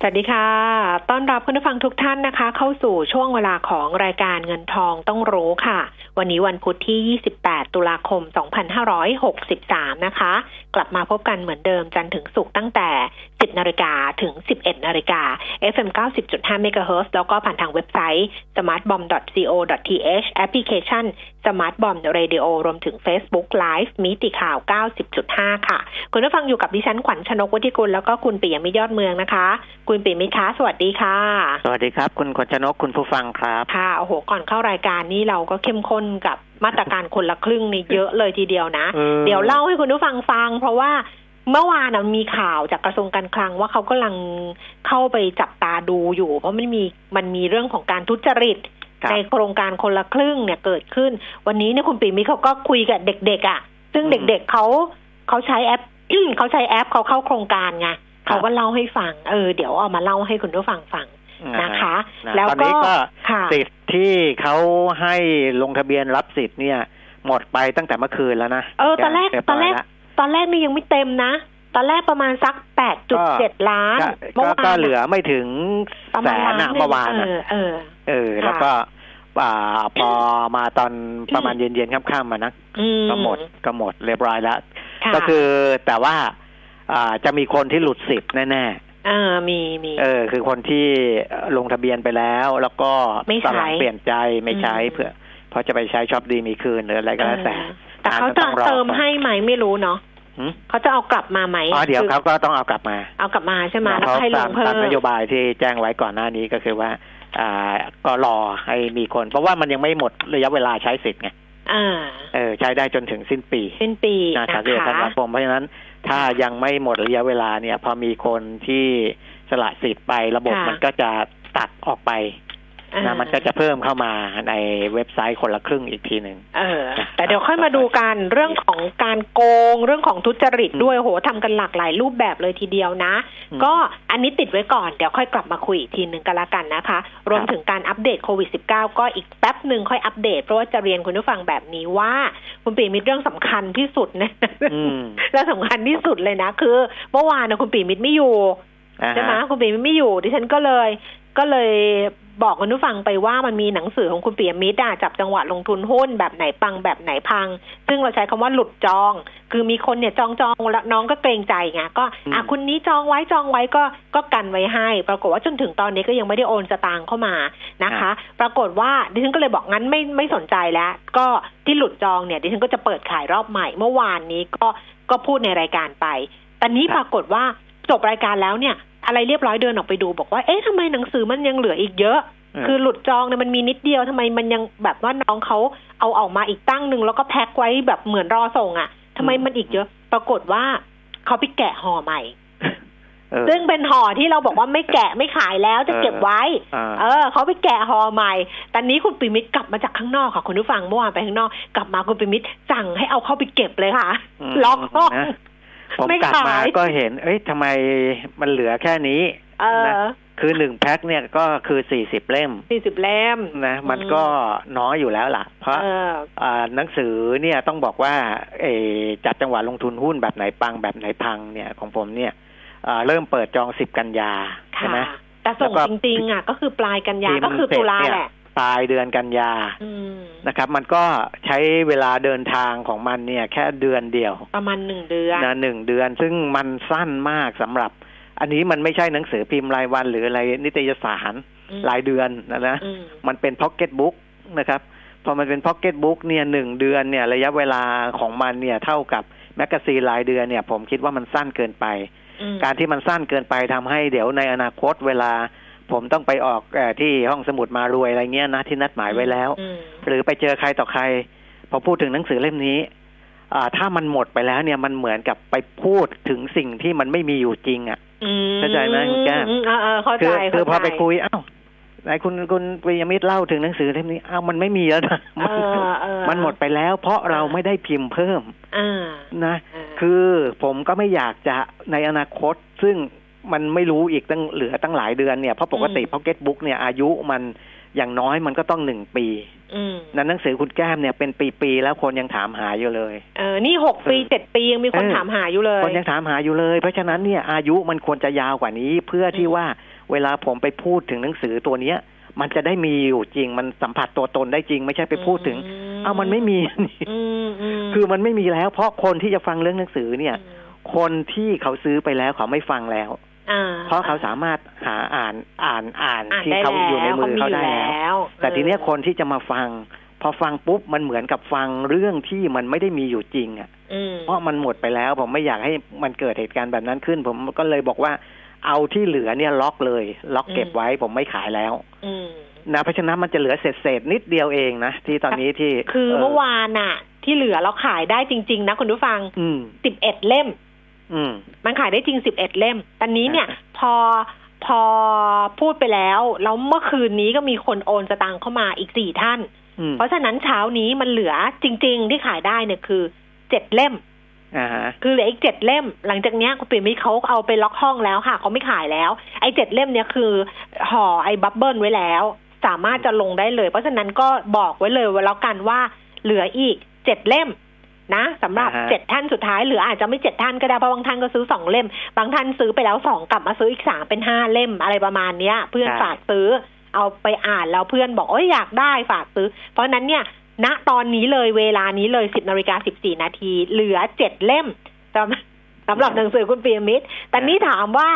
สวัสดีค่ะ ต้อนรับคุณผู้ฟังทุกท่านนะคะ เข้าสู่ช่วงเวลาของรายการเงินทองต้องรู้ค่ะ วันนี้วันพุธที่ 28 ตุลาคม 2563 นะคะ กลับมาพบกันเหมือนเดิมจันทร์ถึงศุกร์ตั้งแต่ 10 นาฬิกาถึง 11 นาฬิกา FM 90.5 MHz แล้วก็ผ่านทางเว็บไซต์ smartbomb.co.th แอปพลิเคชัน smartbomb radio รวมถึง Facebook Live มิติข่าว 90.5 ค่ะ คุณผู้ฟังอยู่กับดิฉันขวัญชนกวุฒิกุลแล้วก็คุณปิยมิตรยอดเมืองนะคะ คุณปิยมิตรคะสวัสดีค่ะ สวัสดีครับ คุณขวัญชนกคุณผู้ฟังครับ ค่ะโอ้โหก่อนเข้ารายการนี้เราก็เข้มข้นกับมาตรการคนละครึ่งนี่เยอะเลยทีเดียวนะอืมเดี๋ยวเล่าให้คุณผู้ฟังฟัง เพราะว่าเมื่อวานนะมีข่าวจากกระทรวงการคลังว่าเขากำลังเข้าไปจับตาดูอยู่ เพราะมันมีมันมีเรื่องของการทุจริตครับในโครงการคนละครึ่งเนี่ยเกิดขึ้น วันนี้เนี่ยคุณปิ่มมิตรเขาก็คุยกับเด็กๆอะ ซึ่งเด็กๆเขาเขาใช้แอปเขาใช้แอปเขาเข้าโครงการไงเขาก็เล่าให้ฟังเออเดี๋ยวเอามาเล่าให้คุณผู้ฟังฟัง นะคะนะแล้วตอนก็นี้ก็ค่ะสิทธิ์ที่เขาให้ลงทะเบียนรับสิทธิ์เนี่ย หมดไปตั้งแต่เมื่อคืนแล้วนะเออตอนแรกเยบตอนแรกยละตอนแรกนี่ยังไม่เต็มนะตอนแรกประมาณสักแปดจุดเจ็ดล้านก็เมื่อก็วานก็เหลือไม่ถึงประแสมาณนล้านอะหนึ่งเมื่อวานเออะอเออ เออ แล้วก็อ่าพอมาตอนประมาณเย็นๆค่ำๆมานะอืมก็หมดก็หมดเรียบร้อยแล้วะก็คือแต่ว่า อ่าจะมีคนที่หลุดสิทธิ์แน่ๆ เออมีมีเออ คือคนที่ลงทะเบียนไปแล้ว แล้วก็ไม่ใช้ตอนหลังเปลี่ยนใจไม่ใช้อืมเพื่อเพราะจะไปใช้ช็อปดีมีคืนหรืออะไรก็แล้วแต่เออแต่เขาจะต้องรอเติมให้ไหมไม่รู้เนาะหืมเขาจะเอากลับมาไหมอ๋อเดี๋ยวคือเขาก็ต้องเอากลับมา เอากลับมาใช่ไหมแล้วเพราะก็ให้ลตางมเพิ่ตามมนโยบายที่แจ้งไว้ก่อนหน้านี้ก็คือว่า อ่าก็รอให้มีคน เพราะว่ามันยังไม่หมดระยะเวลาใช้สิทธิ์ไงอ่าเออใช้ได้จนถึงสิ้นปี สิ้นปีนะนะสามสิบเอ็ดธันคะวาคมเพราะฉะนั้น ถ้ายังไม่หมดระยะเวลาเนี่ย พอมีคนที่สละสิทธิ์ไประบบค่ะมันก็จะตัดออกไปอ่า นะมันก็จะเพิ่มเข้ามาในเว็บไซต์คนละครึ่งอีกทีหนึ่งเออ แต่เดี๋ยวค่อยมาดูกันเรื่องของการโกงเรื่องของทุจริตอืมด้วยโหทำกันหลากหลายรูปแบบเลยทีเดียวนะอืมก็อันนี้ติดไว้ก่อนเดี๋ยวค่อยกลับมาคุยอีกทีหนึ่งกันละกันนะคะ รวมถึงการอัปเดตโควิด -19 ก็อีกแป๊บหนึ่งค่อยอัปเดต เพราะว่าจะเรียนคุณผู้ฟังแบบนี้ว่า คุณปีมิตรเรื่องสำคัญที่สุดนะอืมเรื่องสำคัญที่สุดเลยนะคือเมื่อวานนะคุณปีมิตรไม่อยู่อ่าใช่ไหมฮะคุณปีมิตรไม่อยู่ดิฉันก็เลย ก็เลย บอกคุณผู้ฟังไปว่ามันมีหนังสือของคุณปียมิตรอะจับจังหวะลงทุนหุ้นแบบไหนปังแบบไหนพัง ซึ่งเราใช้คำว่าหลุดจอง คือมีคนเนี่ยจองจองแล้วน้องก็เกรงใจไงก็อะคุณนี้จองไว้จองไว้ก็ก็กันไว้ให้ ปรากฏว่าจนถึงตอนนี้ก็ยังไม่ได้โอนสตางค์เข้ามานะคะ ปรากฏว่าดิฉันก็เลยบอกงั้นไม่ไม่สนใจแล้ว ก็ที่หลุดจองเนี่ยดิฉันก็จะเปิดขายรอบใหม่ เมื่อวานนี้ก็ก็พูดในรายการไปแต่นี้ปรากฏว่าจบรายการแล้วเนี่ย อะไรเรียบร้อยเดินออกไปดูบอกว่าเอ๊ะทำไมหนังสือมันยังเหลืออีกเยอะเออคือหลุดจองเนี่ยมันมีนิดเดียวทำไมมันยังแบบว่าน้องเขาเอาออกมาอีกตั้งหนึ่งแล้วก็แพ็คไว้แบบเหมือนรอส่งอะ่ะทำไมมันอีกเยอะ ปรากฏว่าเขาไปแกะห่อใหม่เออซึ่งเป็นห่อที่เราบอกว่าไม่แกะไม่ขายแล้วจะเก็บไว้อ่าเออเขาไปแกะห่อใหม่ ตอนนี้คุณปิมิตรกลับมาจากข้างนอกค่ะคุณผู้ฟังเมื่อวานไปข้างนอกกลับมาคุณปิมิตรสั่งให้เอาเข้าไปเก็บเลยค่ะมล็อกห้องนะ ผมไม่กลับมาขายก็เห็น เอ้ยทำไมมันเหลือแค่นี้เออนะคือหนึ่งแพ็คเนี่ยก็คือสี่สิบเล่มสี่สิบเล่มนะ มันอืมก็น้อยอยู่แล้วล่ะ เพราะเอออ่าหนังสือเนี่ยต้องบอกว่าเออจัดจังหวะลงทุนหุ้นแบบไหนปังแบบไหนพังเนี่ยของผมเนี่ยอ่าเริ่มเปิดจองสิบกันยาใช่ค่ะไหมแต่ส่งแล้วก็จริงๆอะก็คือปลายกันยาพิมพ์ก็คือตุลาเสร็จเนี่ยแหละ ปลายเดือนกันยาอืมนะครับ มันก็ใช้เวลาเดินทางของมันเนี่ย แค่เดือนเดียว ประมาณหนึ่งเดือนนะหนึ่งเดือน ซึ่งมันสั้นมากสำหรับ อันนี้มันไม่ใช่หนังสือพิมพ์รายวัน หรืออะไรนิตยสารอืมรายเดือนนะนะอืมมันเป็นพ็อกเก็ตบุ๊กนะครับพอมันเป็นพ็อกเก็ตบุ๊กเนี่ยหนึ่งเดือนเนี่ย ระยะเวลาของมันเนี่ยเท่ากับ magazine รายเดือนเนี่ย ผมคิดว่ามันสั้นเกินไปอืมการที่มันสั้นเกินไปทำให้เดี๋ยวในอนาคตเวลา ผมต้องไปออกเออที่ห้องสมุดมารวยอะไรเงี้ยนะที่นัดหมายไว้แล้วอืมหรือไปเจอใครต่อใคร พอพูดถึงหนังสือเล่มนี้อ่าถ้ามันหมดไปแล้วเนี่ยมันเหมือนกับไปพูดถึงสิ่งที่มันไม่มีอยู่จริงอะ่ะอืมเข้าใจไหมคุณแก้มอืเออเออเข้าคืใจคือพอเข้าใจไปคุยอ้าวไหนคุณคุณปิยมิตรเล่าถึงหนังสือเล่มนี้อ้าวมันไม่มีแล้วนะเออเออมันหมดไปแล้ว เพราะเราไม่ได้พิมพ์เพิ่มอ่านะเออคือผมก็ไม่อยากจะในอนาคตซึ่ง มันไม่รู้อีกตั้งเหลือตั้งหลายเดือนเนี่ยเพราะปกติพ็อกเก็ตบุ๊กเนี่ยอายุมันอย่างน้อยมันก็ต้องหนึ่งปีอืมนั้นหนังสือคุณแก้มเนี่ยเป็นปีๆแล้วคนยังถามหาอยู่เลย เออ นี่หกปีเจ็ดปียังมีคนเออถามหาอยู่เลย คนยังถามหาอยู่เลย เพราะฉะนั้นเนี่ยอายุมันควรจะยาวกว่านี้ เพื่อที่อืมว่าเวลาผมไปพูดถึงหนังสือตัวเนี้ย มันจะได้มีอยู่จริง มันสัมผัสตัวตนได้จริง ไม่ใช่ไปพูดถึงมเอามันไม่มีอืมอืมคือมันไม่มีแล้ว เพราะคนที่จะฟังเรื่องหนังสือเนี่ยอืมคนที่เขาซื้อไปแล้วเขาไม่ฟังแล้วอ่า เพราะเขาสามารถหาอ่านอ่านอ่านอ่านที่ได้เขาอยู่ในแล้วมือเขาได้มียู่แล้ววแต่ทีเนี้ยออคนที่จะมาฟัง พอฟังปุ๊บมันเหมือนกับฟังเรื่องที่มันไม่ได้มีอยู่จริงอะอืมเพราะมันหมดไปแล้ว ผมไม่อยากให้มันเกิดเหตุการณ์แบบนั้นขึ้น ผมก็เลยบอกว่า เอาที่เหลือเนี่ยล็อกเลย ล็อกเก็บไว้ผมไม่ขายแล้วอืมนะเพราะฉะนั้นมันจะเหลือเศษเศษๆนิดเดียวเองนะที่ตอนนี้ที่คือเมื่อวานน่ะที่เหลือเราขายได้จริง ๆ นะคุณผู้ฟังอืมสิบเอ็ดเล่มอื มมันขายได้จริงสิบเอ็ดเล่ม ตอนนี้เนี่ยอ่าพอพอพูดไปแล้ว แล้วเมื่อคืนนี้ก็มีคนโอนสตางค์เข้ามาอีกสี่ท่านอืมเพราะฉะนั้นเช้านี้มันเหลือจริง ๆ ที่ขายได้เนี่ยคือเจ็ดเล่มอ่าฮะคือเหลืออีกเจ็ดเล่ม หลังจากเนี้ยคุณปิ่มมิตรเขาเอาไปล็อกห้องแล้วค่ะเขาไม่ขายแล้ว ไอ้เจ็ดเล่มเนี้ยคือห่อไอ้บับเบิลไว้แล้ว สามารถจะลงได้เลย เพราะฉะนั้นก็บอกไว้เลยว่าแล้วกันว่าเหลืออีกเจ็ดเล่ม นะสำหรับอ่าฮะเจ็ดท่านสุดท้ายเหลืออาจจะไม่เจ็ดท่านก็ได้เพราะบางท่านก็ซื้อสองเล่ม บางท่านซื้อไปแล้วสองกลับมาซื้ออีกสามเป็นห้าเล่มอะไรประมาณเนี้ย เพื่อนฝากซื้อเอาไปอ่านแล้วเพื่อนบอกโอ้ยอยากได้ฝากซื้อ เพราะฉะนั้นเนี่ยณตอนนี้เลยเวลานี้เลยสิบนาฬิกาสิบสี่นาที เหลือเจ็ดเล่มสำสำหรับหนังสือคุณปียมิตรแต่นี่ถามว่า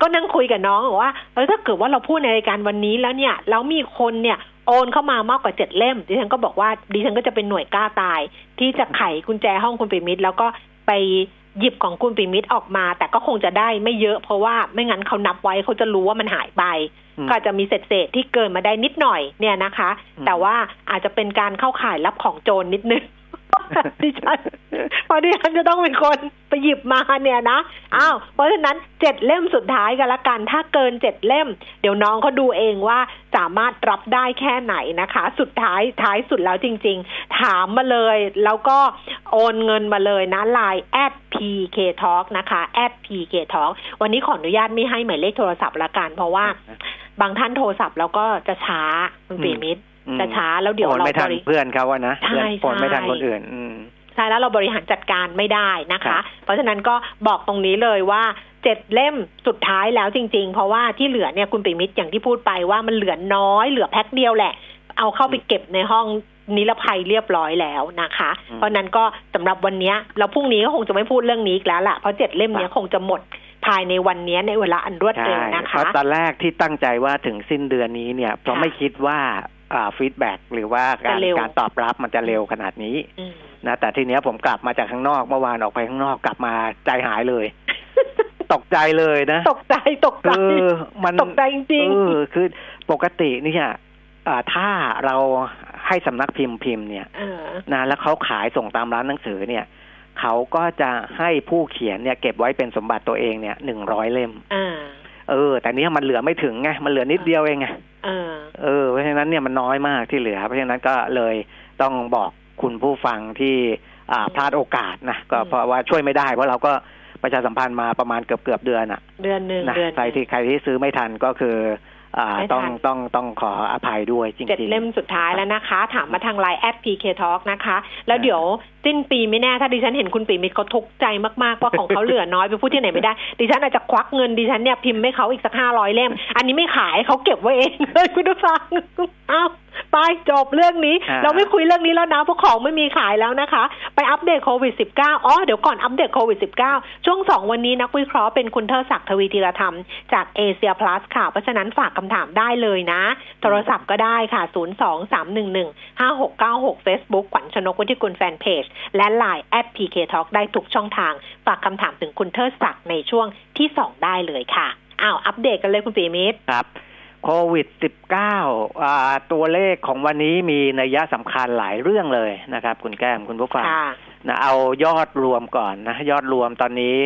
ก็นั่งคุยกับน้องบอกว่าเออถ้าเกิดว่าเราพูดในรายการวันนี้แล้วเนี่ยแล้วมีคนเนี่ย โอนเข้ามามากกว่าเจ็ดเล่ม ดิฉันก็บอกว่าดิฉันก็จะเป็นหน่วยกล้าตาย ที่จะไขกุญแจห้องคุณปียมิตรแล้วก็ไปหยิบของคุณปียมิตรออกมา แต่ก็คงจะได้ไม่เยอะเพราะว่าไม่งั้นเขานับไว้เขาจะรู้ว่ามันหายไปอืมก็อาจจะมีเศษเศษๆที่เกินมาได้นิดหน่อยเนี่ยนะคะอืมแต่ว่าอาจจะเป็นการเข้าข่ายรับของโจรนิดนึง ดิฉันเพราะดิฉันจะต้องเป็นคนไปหยิบมาเนี่ยนะอ้าวเพราะฉะนั้นเจ็ดเล่มสุดท้ายกันละกัน ถ้าเกินเจ็ดเล่ม เดี๋ยวน้องเขาดูเองว่าสามารถรับได้แค่ไหนนะคะ สุดท้ายท้ายสุดแล้วจริง ๆ ถามมาเลย แล้วก็โอนเงินมาเลยนะไลน์ at pk talk นะคะ at pk talk วันนี้ขออนุญาตไม่ให้หมายเลขโทรศัพท์ละกัน เพราะว่าบางท่านโทรศัพท์แล้วก็จะช้าคุณปีมิตร อืมจะช้าแล้วเดี๋ยวโอนเราไม่ทันบริเพื่อนเขาอะนะใช่เพื่อนโอนไม่ทันใช่คนอื่นอืมใช่แล้วเราบริหารจัดการไม่ได้นะครัคะบเพราะฉะนั้นก็บอกตรงนี้เลยว่าเจ็ดเล่มสุดท้ายแล้วจริง ๆ เพราะว่าที่เหลือเนี่ยคุณปิมิตรอย่างที่พูดไปว่ามันเหลือน้อยเหลือแพ็คเดียวแหละ เอาเข้าไปเก็บในห้องนิรภัยเรียบร้อยแล้วนะคะอืมเพราะนั้นก็สำหรับวันเนี้ยเราพรุ่งนี้ก็คงจะไม่พูดเรื่องนี้อีกแล้วล่ะเพราะเจ็ดเล่มเนี้ยคงจะหมดภายในวันเนี้ยในเวลาอันรวดใช่เร็วนะเพคะราะตอนแรกที่ตั้งใจว่าถึงสิ้นเดือนนี้เนี่ยเพราะค่ะไม่คิดว่าอ่า ฟีดแบ็หรือว่าการจะเร็วการตอบรับมันจะเร็วขนาดนี้อืมนะแต่ทีเนี้ยผมกลับมาจากข้างนอกเมื่อวานออกไปข้างนอกกลับมาใจหายเลย ตกใจเลยนะ ตกใจตกใจเออมันตกใจจริงเออคือปกติเนี่ยอ่าถ้าเราให้สำนักพิมพ์พิมพ์เนี่ยๆเออนะแล้วเขาขายส่งตามร้านหนังสือเนี่ยเขาก็จะให้ผู้เขียนเนี่ย เก็บไว้เป็นสมบัติตัวเองเนี่ยหนึ่งร้อยเล่มอ่า เออ แต่เนี้ยมันเหลือไม่ถึงไงมันเหลือนิดเดียวเองไงเออเออเพราะฉะนั้นเนี่ยมันน้อยมากที่เหลือ เพราะฉะนั้นก็เลยต้องบอกคุณผู้ฟังที่อ่าพลาดโอกาสนะก็อืมเพราะว่าช่วยไม่ได้เพราะเราก็ประชาสัมพันธ์มาประมาณเกือบเกือบๆเดือนอะเดือนหนึ่งนะเดือนหใครนึ่งที่ใครที่ซื้อไม่ทันก็คืออ่าไม่ทัน ต้องต้องต้องขออภัยด้วยจริงๆเจ็ดเล่มสุดท้ายแล้วนะคะ ถามมาทางไลน์แอด PK Talk นะคะ แล้วอ่าเดี๋ยวสิ้นปีไม่แน่ ถ้าดิฉันเห็นคุณปีมิตรเขาทุกข์ใจมากๆว่าของเขาเหลือน้อยไปพูดที่ไหนไม่ได้ ดิฉันอาจจะควักเงินดิฉันเนี่ยพิมพ์ให้เขาอีกสักห้าร้อยเล่ม อันนี้ไม่ขายเขาเก็บไว้เองเลยคุณผู้ฟังอ้าว ไปจบเรื่องนี้อ่าเราไม่คุยเรื่องนี้แล้วนะเพราะของไม่มีขายแล้วนะคะ ไปอัปเดตโควิด -19 อ๋อเดี๋ยวก่อนอัปเดตโควิด -19 ช่วงสองวันนี้นักวิเคราะห์เป็นคุณเทอศักดิ์ทวีธีรธรรม จากเอเชียพลัสค่ะ เพราะฉะนั้นฝากคำถามได้เลยนะ โทรศัพท์ก็ได้ค่ะ 0 2 3 1 1 5 6 9 6 Facebook ขวัญชนกวุฒิกุลแฟนเพจ และ Line at PK Talk ได้ทุกช่องทาง ฝากคำถามถึงคุณเทิดศักดิ์ในช่วงที่สองได้เลยค่ะอ้าวอัปเดตกันเลยคุณปีมิตรครับ โควิด -19 อ่าตัวเลขของวันนี้มีนัยยะสำคัญหลายเรื่องเลยนะครับ คุณแก้มคุณผู้ฟังค่ะนะเอายอดรวมก่อนนะยอดรวมตอนนี้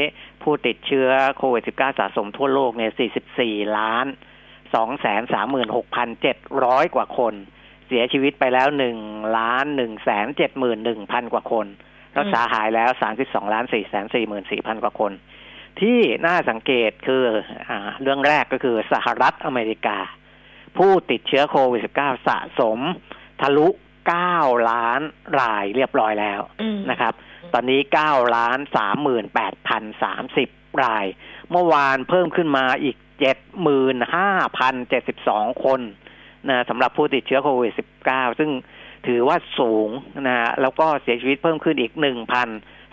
ผู้ติดเชื้อโควิด -19 สะสมทั่วโลกเนี่ย 44 ล้านสองแสนสามหมื่นหกพันเจ็ดร้อยกว่าคน เสียชีวิตไปแล้วหนึ่งล้านหนึ่งแสนเจ็ดหมื่นหนึ่งพันกว่าคน รักษาหายแล้วสามสิบสองล้านสี่แสนสี่หมื่นสี่พันกว่าคน ที่น่าสังเกตคืออ่าเรื่องแรกก็คือสหรัฐอเมริกา ผู้ติดเชื้อโควิด -19 สะสม ทะลุ 9 ล้านรายเรียบร้อยแล้วอืมนะครับ ตอนนี้ 9 ล้าน 38,030 ราย เมื่อวานเพิ่มขึ้นมาอีก 75,072 คนนะสำหรับผู้ติดเชื้อโควิด -19 ซึ่งถือว่าสูงนะฮะแล้วก็เสียชีวิตเพิ่มขึ้นอีก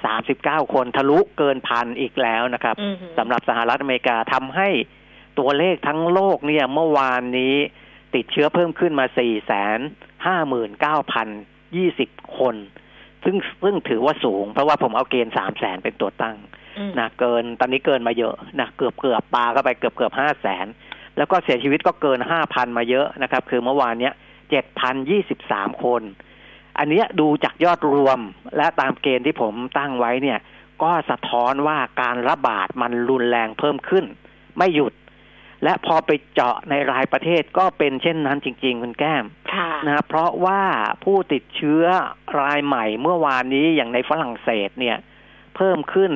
1,039 คนทะลุเกินพันอีกแล้วนะครับอืมสำหรับสหรัฐอเมริกาทำให้ตัวเลขทั้งโลกเนี่ยเมื่อวานนี้ติดเชื้อเพิ่มขึ้นมา 4 5 9 0 20 คน ซึ่งซึ่งถือว่าสูง เพราะว่าผมเอาเกณฑ์ 3 0 0แสนเป็นตัวตั้งอืมนะเกินตอนนี้เกินมาเยอะนะเกือบเกือบปลาเข้าไปเกือบเกือบห้าแสนแล้วก็เสียชีวิตก็เกินห้าพันมาเยอะนะครับ คือเมื่อวานเนี้ยเจ็ดพันยี่สิบสามคน อันเนี้ยดูจากยอดรวมและตามเกณฑ์ที่ผมตั้งไว้เนี่ย ก็สะท้อนว่าการระบาดมันรุนแรงเพิ่มขึ้น ไม่หยุด และพอไปเจาะในรายประเทศก็เป็นเช่นนั้นจริง ๆ คุณแก้มค่ะนะเพราะว่าผู้ติดเชื้อรายใหม่เมื่อวานนี้อย่างในฝรั่งเศสเนี่ย เพิ่มขึ้น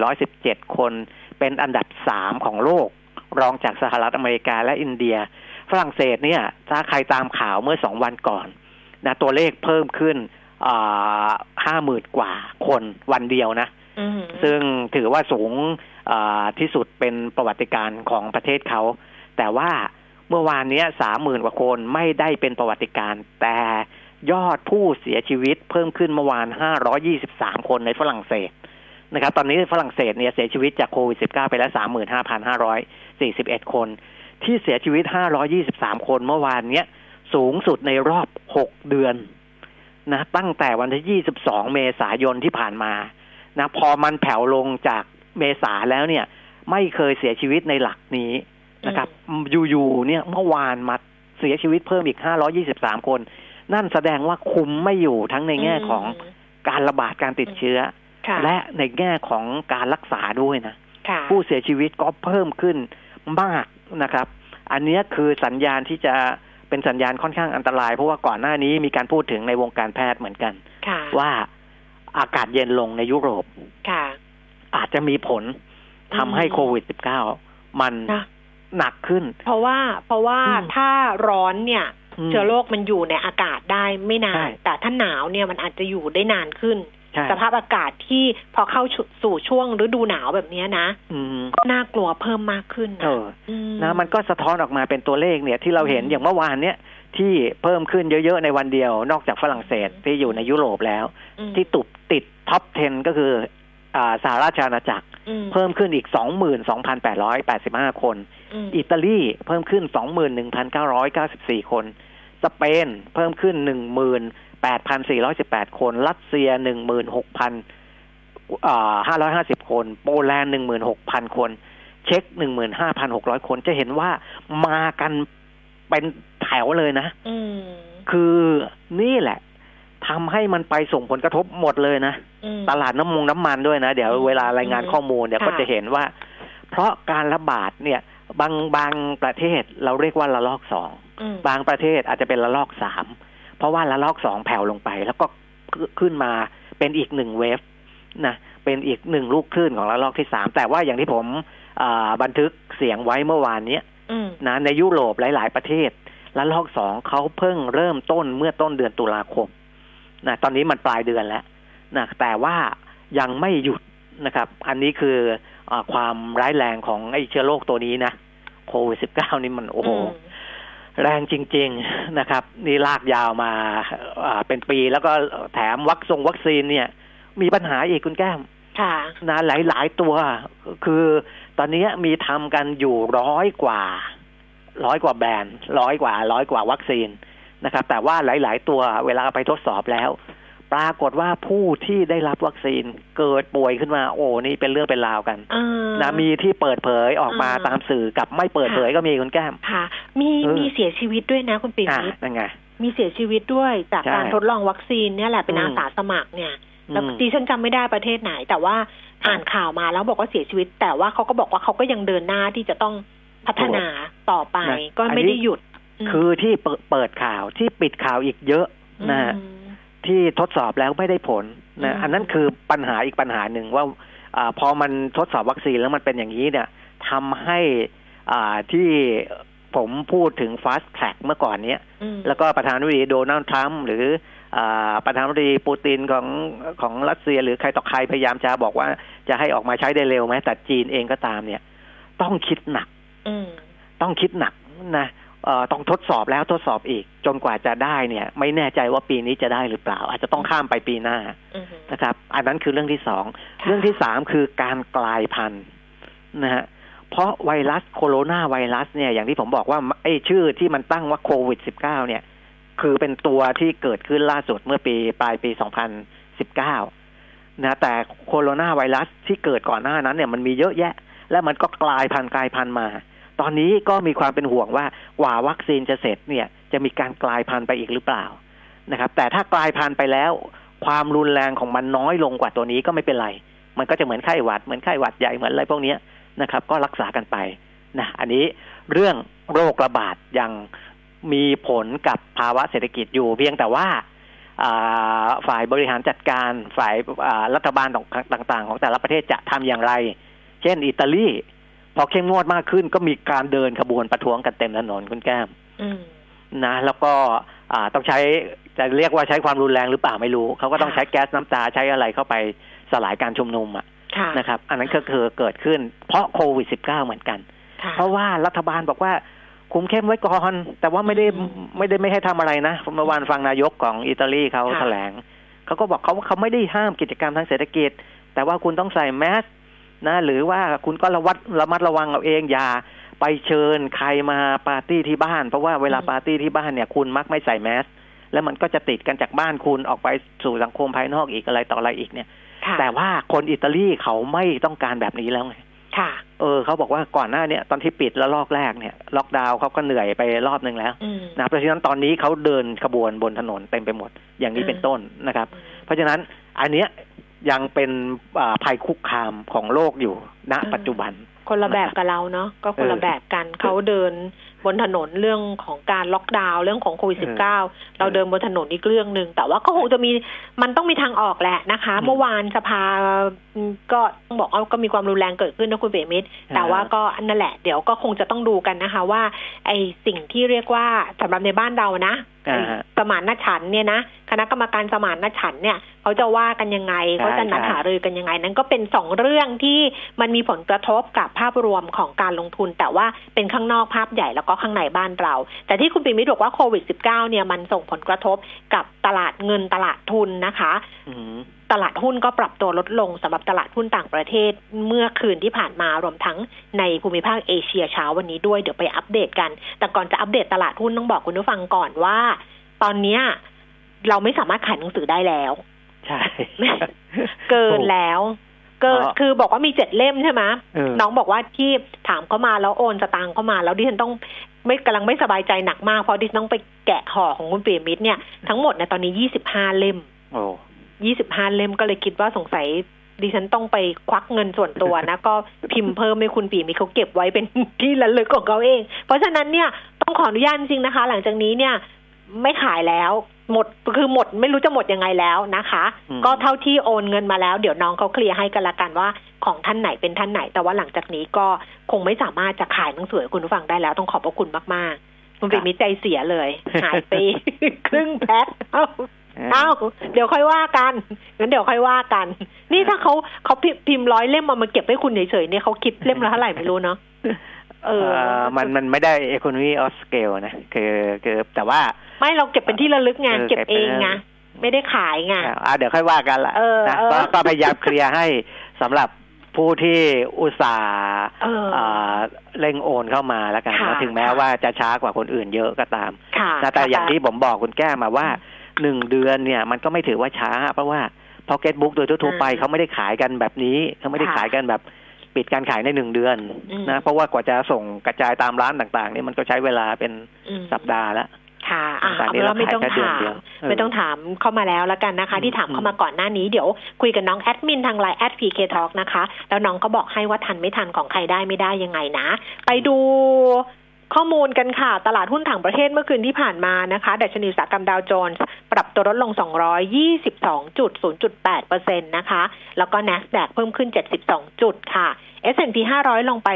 33,417 คน เป็นอันดับสามของโลก รองจากสหรัฐอเมริกาและอินเดีย ฝรั่งเศสเนี่ย ถ้าใครตามข่าวเมื่อสองวันก่อน นะตัวเลขเพิ่มขึ้นห้าหมื่นกว่าคนวันเดียวนะอืมซึ่งถือว่าสูงอ่าที่สุดเป็นประวัติการณ์ของประเทศเขา แต่ว่าเมื่อวานเนี้สามหมื่นกว่าคนไม่ได้เป็นประวัติการณ์แต่ยอดผู้เสียชีวิตเพิ่มขึ้นเมื่อวาน523คนในฝรั่งเศสนะครับตอนนี้ฝรั่งเศสเนี่ยเสียชีวิตจากโควิด -19 ไปแล้ว 35,541 คน ที่เสียชีวิต 523 คนเมื่อวานเนี้ย สูงสุดในรอบ 6 เดือนนะตั้งแต่วันที่ 22 เมษายนที่ผ่านมานะพอมันแผ่วลงจากเมษาแล้วเนี่ย ไม่เคยเสียชีวิตในหลักนี้นะครับ อยู่ๆเนี่ยเมื่อวานมาเสียชีวิตเพิ่มอีก 523 คน นั่นแสดงว่าคุมไม่อยู่ทั้งในแง่ของการระบาดการติดเชื้อค่ะและในแง่ของการรักษาด้วยนะค่ะผู้เสียชีวิตก็เพิ่มขึ้นมากนะครับ อันเนี้ยคือสัญญาณที่จะ เป็นสัญญาณค่อนข้างอันตราย เพราะว่าก่อนหน้านี้มีการพูดถึงในวงการแพทย์เหมือนกันค่ะว่าอากาศเย็นลงในยุโรปค่ะอาจจะมีผลทำให้อืมโควิด -19 มันนะหนักขึ้น เพราะว่า เพราะว่าอืมถ้าร้อนเนี่ยมเชื้อโรคมันอยู่ในอากาศได้ไม่นาใช่นแต่ถ้าหนาวเนี่ยมันอาจจะอยู่ได้นานขึ้นใช่ สภาพอากาศที่พอเข้าสู่ช่วงฤดูหนาวแบบเนี้ยนะอืมก็น่ากลัวเพิ่มมากขึ้นเอนะอมนะมันก็สะท้อนออกมาเป็นตัวเลขเนี่ยที่เราเห็นอืมอย่างเมื่อวานเนี่ยที่เพิ่มขึ้นเยอะๆในวันเดียว นอกจากฝรั่งเศสที่อยู่ในยุโรปแล้วอืมที่ตุบติดท็อป 10 ก็คืออ่าสหราชอาณาจักรอืมเพิ่มขึ้นอีก 22,885 คนมอิตาลีเพิ่มขึ้น 21,994 คน สเปนเพิ่มขึ้น18,418คน รัสเซีย16,000อ่า550คน โปแลนด์16,000คน เช็ก15,600คน จะเห็นว่ามากันเป็นแถวเลยนะอืมคือนี่แหละทำให้มันไปส่งผลกระทบหมดเลยนะอืมตลาดน้ำมงน้ำมันด้วยนะ เดี๋ยวอืมเวลารายงานอืมข้อมูลเนี่ยค่ะก็จะเห็นว่า เพราะการระบาดเนี่ย บางบางประเทศเราเรียกว่าระลอกสองอืม บางประเทศอาจจะเป็นระลอกสามเพราะว่าระลอกสองแผ่วลงไป แล้วก็ขึ้นมาเป็นอีกหนึ่งเวฟนะเป็นอีกหนึ่งลูกคลื่นของระลอกที่สามแต่ว่าอย่างที่ผมอ่าบันทึกเสียงไว้เมื่อวานเนี้ยอืมนะในยุโรปหลาย ๆ ประเทศระลอกสองเขาเพิ่งเริ่มต้นเมื่อต้นเดือนตุลาคมนะตอนนี้มันปลายเดือนแล้วนะแต่ว่ายังไม่หยุดนะครับ อันนี้คืออาความร้ายแรงของไอ้เชื้อโรคตัวนี้นะโควิดสิบเก้านี่มันโอ้โหม แรงจริง ๆนะครับ นี่ลากยาวมาอ่าเป็นปีแล้วก็แถมวัคซงวัคซีนเนี่ย มีปัญหาอีกคุณแก้มค่ะนะหลายๆตัว คือตอนนี้มีทำกันอยู่ร้อยกว่า ร้อยกว่าแบรนด์ร้อยกว่า ร้อยกว่าวัคซีนนะครับ แต่ว่าหลาย ๆ ตัวเวลาไปทดสอบแล้ว ปรากฏว่าผู้ที่ได้รับวัคซีนเกิดป่วยขึ้นมา โอ้นี่เป็นเรื่องเป็นราวกันอ่านะมีที่เปิดเผยออกมาอ่าตามสื่อกับไม่เปิดเผยก็มีคุณแก้มค่ะ มีเออมีเสียชีวิตด้วยนะคุณปิ่นอ่ามิตรนั่นไงมีเสียชีวิตด้วยจากใช่การทดลองวัคซีนเนี่ยแหละเป็นอืมอาสาสมัครเนี่ยแล้วอืมดิฉันจำไม่ได้ประเทศไหน แต่ว่าอ่านข่าวมาแล้วบอกว่าเสียชีวิต แต่ว่าเขาก็บอกว่าเขาก็ยังเดินหน้าที่จะต้องพัฒนาต่อไปนะก็อันนี้ไม่ได้หยุดมคือที่เปิดเปิดข่าวที่ปิดข่าวอีกเยอะนะฮะอืม ที่ทดสอบแล้วไม่ได้ผลอืนะมอันนั้นคือปัญหาอีกปัญหาหนึ่งว่าอาพอมันทดสอบวัคซีนแล้วมันเป็นอย่างนี้เนี่ยทำให้อ่าที่ผมพูดถึง fast track เมื่อก่อนเนี้ยอืมแล้วก็ประธานาธิบดีโดนัลด์ทรัมป์หรืออาประธานาธิบดีปูตินของของรัสเซีย หรือใครต่อใครพยายามจะบอกว่าจะให้ออกมาใช้ได้เร็วไหมแต่จีนเองก็ตามเนี่ย ต้องคิดหนักอืมต้องคิดหนักนะเอ่อ ต้องทดสอบแล้วทดสอบอีก จนกว่าจะได้เนี่ย ไม่แน่ใจว่าปีนี้จะได้หรือเปล่า อาจจะต้องข้ามไปปีหน้าอืมนะครับ อันนั้นคือเรื่องที่สองค่ะเรื่องที่สามคือการกลายพันธุ์นะฮะเพราะไวรัสโคโรนาไวรัสเนี่ยอย่างที่ผมบอกว่าไอ้ชื่อที่มันตั้งว่าโควิด -19 เนี่ย คือเป็นตัวที่เกิดขึ้นล่าสุดเมื่อปีปลายปี2019นะแต่โคโรนาไวรัสที่เกิดก่อนหน้านั้นเนี่ยมันมีเยอะแยะ และมันก็กลายพันธุ์กลายพันธุ์มา ตอนนี้ก็มีความเป็นห่วงว่ากว่าวัคซีนจะเสร็จเนี่ยจะมีการกลายพันธุ์ไปอีกหรือเปล่านะครับ แต่ถ้ากลายพันธุ์ไปแล้ว ความรุนแรงของมันน้อยลงกว่าตัวนี้ก็ไม่เป็นไร มันก็จะเหมือนไข้หวัดเหมือนไข้หวัดใหญ่เหมือนอะไรพวกนี้นะครับ ก็รักษากันไปนะอันนี้เรื่องโรคระบาดยังมีผลกับภาวะเศรษฐกิจอยู่เพียงแต่ว่าฝ่ายบริหารจัดการฝ่ายรัฐบาลต่างๆ ของแต่ละประเทศจะทำอย่างไร เช่นอิตาลี พอเข้มงวดมากขึ้นก็มีการเดินขบวนประท้วงกันเต็มถนนคุณแก้มอืมนะ แล้วก็อ่าต้องใช้จะเรียกว่าใช้ความรุนแรงหรือเปล่าไม่รู้ เขาก็ต้องค่ะใช้แก๊สน้ำตาใช้อะไรเข้าไปสลายการชุมนุมอะค่ะนะครับ อันนั้นก็คือเกิดขึ้น เพราะโควิด -19 เหมือนกันค่ะเพราะว่ารัฐบาลบอกว่าคุมเข้มไว้ก่อนแต่ว่าไม่ได้อืมไม่ได้ไม่ให้ทำอะไรนะเมื่อวานฟังนายกของอิตาลีเขาค่ะแถลงเขาก็บอกเขาเขาไม่ได้ห้ามกิจกรรมทางเศรษฐกิจ แต่ว่าคุณต้องใส่แมส นะ หรือว่าคุณก็ระวัดระมัดระวังเอาเองอย่าไปเชิญใครมาปาร์ตี้ที่บ้าน เพราะว่าเวลาอืมปาร์ตี้ที่บ้านเนี่ย คุณมักไม่ใส่แมสแล้วมันก็จะติดกันจากบ้านคุณออกไปสู่สังคมภายนอกอีกอะไรต่ออะไรอีกเนี่ยค่ะแต่ว่าคนอิตาลีเขาไม่ต้องการแบบนี้แล้วไงค่ะ เออเขาบอกว่าก่อนหน้าเนี่ยตอนที่ปิดแล้วรอบแรกเนี่ยล็อกดาวน์เขาก็เหนื่อยไปรอบหนึ่งแล้วอืมนะเพราะฉะนั้นตอนนี้เขาเดินขบวนบนถนนเต็มไปหมดอย่างนี้อืมเป็นต้นนะครับ เพราะฉะนั้นอันเนี้ย ยังเป็นอ่าภัยคุกคามของโลกอยู่ณปัจจุบัน คนละแบบกับเราเนาะก็คนละเออแบบกันเขาเดิน บนถนนเรื่องของการล็อกดาวน์เรื่องของโควิดเอสิบอเก้าเราเดินบนถนนอีกเรื่องหนึ่งแต่ว่าก็คงจะมีมันต้องมีทางออกแหละนะคะอืมเมื่อวานสภาก็ต้องบอกว่าก็มีความรุนแรงเกิดขึ้นนะคุณเบมิตรแต่ว่าก็อันนั่นแหละเดี๋ยวก็คงจะต้องดูกันนะคะ ว่า ไอสิ่งที่เรียกว่าสำหรับในบ้านเรานะอ่าฮะสมานฉันท์เนี่ยนะคณะกรรมการสมานฉันท์เนี่ยเขาจะว่ากันยังไงใช่เขาจะนัดใช่หารือกันยังไง นั้นก็เป็นสองเรื่องที่มันมีผลกระทบกับภาพรวมของการลงทุน แต่ว่าเป็นข้างนอกภาพใหญ่แล้วก็ข้างในบ้านเรา แต่ที่คุณปิมิตรบอกว่าโควิด -19 เนี่ยมันส่งผลกระทบกับตลาดเงินตลาดทุนนะคะอืมตลาดหุ้นก็ปรับตัวลดลงสำหรับตลาดหุ้นต่างประเทศเมื่อคืนที่ผ่านมารวมทั้งในภูมิภาคเอเชียเช้าวันนี้ด้วยเดี๋ยวไปอัปเดตกัน แต่ก่อนจะอัปเดตตลาดหุ้นต้องบอกคุณผู้ฟังก่อนว่า ตอนเนี้ยเราไม่สามารถขายหนังสือได้แล้ว ใช่ เกินแล้ว เกินอ๋อคือบอกว่ามีเจ็ดเล่มใช่ไหมเออน้องบอกว่าที่ถามเข้ามาแล้วโอนสตางค์เข้ามา แล้วดิฉันต้องไม่กำลังไม่สบายใจหนักมากเพราะดิฉันต้องไปแกะห่อของคุณเปียมิตรเนี่ยทั้งหมดในยตอนนี้ยี่สิบห้าเล่มโอ้ยี่สิบห้าเล่มก็เลยคิดว่าสงสัยดิฉันต้องไปควักเงินส่วนตัวนะ ก็พิมพ์เพิ่มให้คุณปีมีเขาเก็บไว้เป็นที่ระลึกของเขาเอง เพราะฉะนั้นเนี่ยต้องขออนุญาตจริงๆนะคะ หลังจากนี้เนี่ย ไม่ขายแล้ว หมดคือหมดไม่รู้จะหมดยังไงแล้วนะคะอืมก็เท่าที่โอนเงินมาแล้ว เดี๋ยวน้องเขาเคลียร์ให้กันละกันว่าของท่านไหนเป็นท่านไหน แต่ว่าหลังจากนี้ก็คงไม่สามารถจะขายหนังสือให้คุณผู้ฟังได้แล้ว ต้องขอบพระคุณมากๆคุณปีมีใจเสียเลยหายไปครึ่งแพ็คเอ้าเอ้าเดี๋ยวค่อยว่ากันงั้นเดี๋ยวค่อยว่ากัน นี่ถ้าเขาเขาพิพิมพ์ร้อยเล่มมามาเก็บให้คุณเฉยๆเนี่ยเขาคิดเล่มละเท่าไหร่ไม่รู้เนาะเออเอ่อมันมันไม่ได้ economy of scale นะ คือคือแต่ว่า ไม่เราเก็บเป็นที่ระลึกไงเออเก็บเองไงเก็บเป็นไม่ได้ขายไงอ่าเดี๋ยวค่อยว่ากันละเออนะเออก็ก็พยายามเคลียร์ให้สำหรับผู้ที่อุตส่าห์เอออ่าเร่งโอนเข้ามาแล้วกันค่ะนะถึงแม้ค่ะว่าจะช้ากว่าคนอื่นเยอะก็ตามค่ะนะแต่อย่างค่ะที่ผมบอกคุณแก้มาว่าหนึ่งเดือนเนี่ย มันก็ไม่ถือว่าช้า เพราะว่า pocket book โดยทั่วๆไปอืมเขาไม่ได้ขายกันแบบนี้เขาไม่ได้ค่ะขายกันแบบปิดการขายในหนึ่งเดือนอืมนะเพราะว่ากว่าจะส่งกระจายตามร้านต่างๆนี่มันก็ใช้เวลาเป็นอืมสัปดาห์ละ ค่ะอะตอนเอานี้เป็นเราว่าไม่ต้องขายแค่เดือนถามเดียวเออไม่ต้องถามเข้ามาแล้วแล้วกันนะคะอืมที่ถามเข้าอืมมาก่อนหน้านี้เดี๋ยวคุยกับน้องแอดมินทาง LINE@ PK Talk นะคะ แล้วน้องก็บอกให้ว่าทันไม่ทันของใครได้ไม่ได้ยังไงนะ ไปดูข้อมูลกันค่ะ ตลาดหุ้นต่างประเทศเมื่อคืนที่ผ่านมานะคะ ดัชนีอุตสาหกรรมดาวโจนส์ปรับตัวลดลง 222.0.8%นะคะ แล้วก็ NASDAQ เพิ่มขึ้น 72 จุดค่ะ S&P 500 ลงไป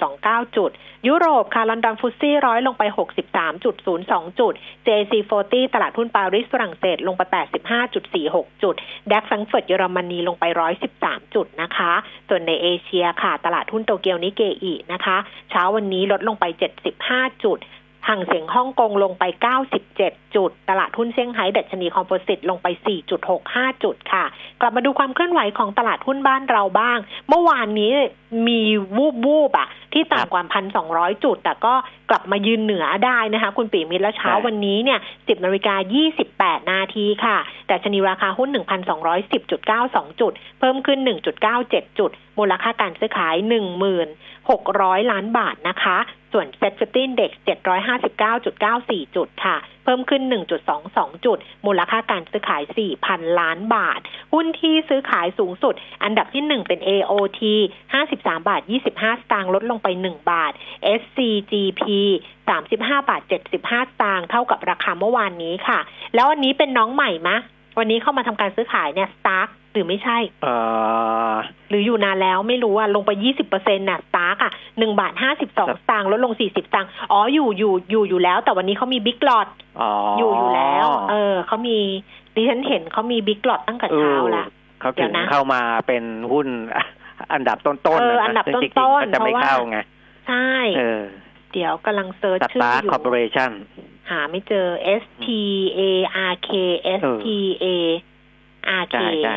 10.29 จุด ยุโรปค่ะ ลอนดอนฟุตซี่ร้อยลงไป 63.02 จุด JC 40 ตลาดหุ้นปารีสฝรั่งเศสลงไป 85.46 จุด ดัคแฟรงเฟิร์ตเยอรมนีลงไป 113 จุดนะคะ ส่วนในเอเชียค่ะ ตลาดหุ้นโตเกียวนิเกอีนะคะ เช้าวันนี้ลดลงไป 75 จุด ห่างเสียงฮ่องกงลงไป 97 จุด ตลาดหุ้นเซี่ยงไฮ้ดัชนีคอมโพสิตลงไป 4.65 จุดค่ะ กลับมาดูความเคลื่อนไหวของตลาดหุ้นบ้านเราบ้าง เมื่อวานนี้มีวูบวูบๆอะที่ต่ำกว่าพันสองจุด แต่ก็กลับมายืนเหนือได้นะคะ คุณปีมิตรและเช้าใช่วันนี้เนี่ย 10นาฬิกา28 นาทีค่ะดัชนีราคาหุ้น 1,210.92 จุด เพิ่มขึ้น 1.97 จุด มูลค่าการซื้อขาย 600 ล้านบาทนะคะ ส่วน SET50 Index 759.94 จุดค่ะ เพิ่มขึ้น 1.22 จุด มูลค่าการซื้อขาย 4,000 ล้านบาท หุ้นที่ซื้อขายสูงสุด อันดับที่ 1 เป็น AOT 53 บาท 25 สตางค์ลดลงไป 1 บาท SCGP 35 บาท 75 สตางค์เท่ากับราคาเมื่อวานนี้ค่ะ แล้วอันนี้เป็นน้องใหม่มะ วันนี้เข้ามาทำการซื้อขายเนี่ยสตาร์ หรือไม่ใช่เอ่อหรืออยู่นานแล้วไม่รู้อะลงไป20%เปอร์เซ็นต์น่ะสตาร์อะ1บาท52สตางค์ลดลง40สตางค์อ๋ออยู่อยู่อยู่อยู่แล้ว แต่วันนี้เขามีบิ๊กลอตอ๋อออยู่อยู่แล้ว เออเขามีดิฉันเห็นเขามีบิ๊กลอตตั้งแต่เช้าละเขาเดี๋ถึยวงนะเข้ามาเป็นหุ้นอันดับต้นๆเออนะอันดับซึ่งจริงๆต้นๆเขาจะไม่เพราะว่าเข้าไงใช่เออเดี๋ยวกำลัง search ชื่อ Stark อยู่ Corporation หาไม่เจอ S T A R K S T A R K ใช่ใช่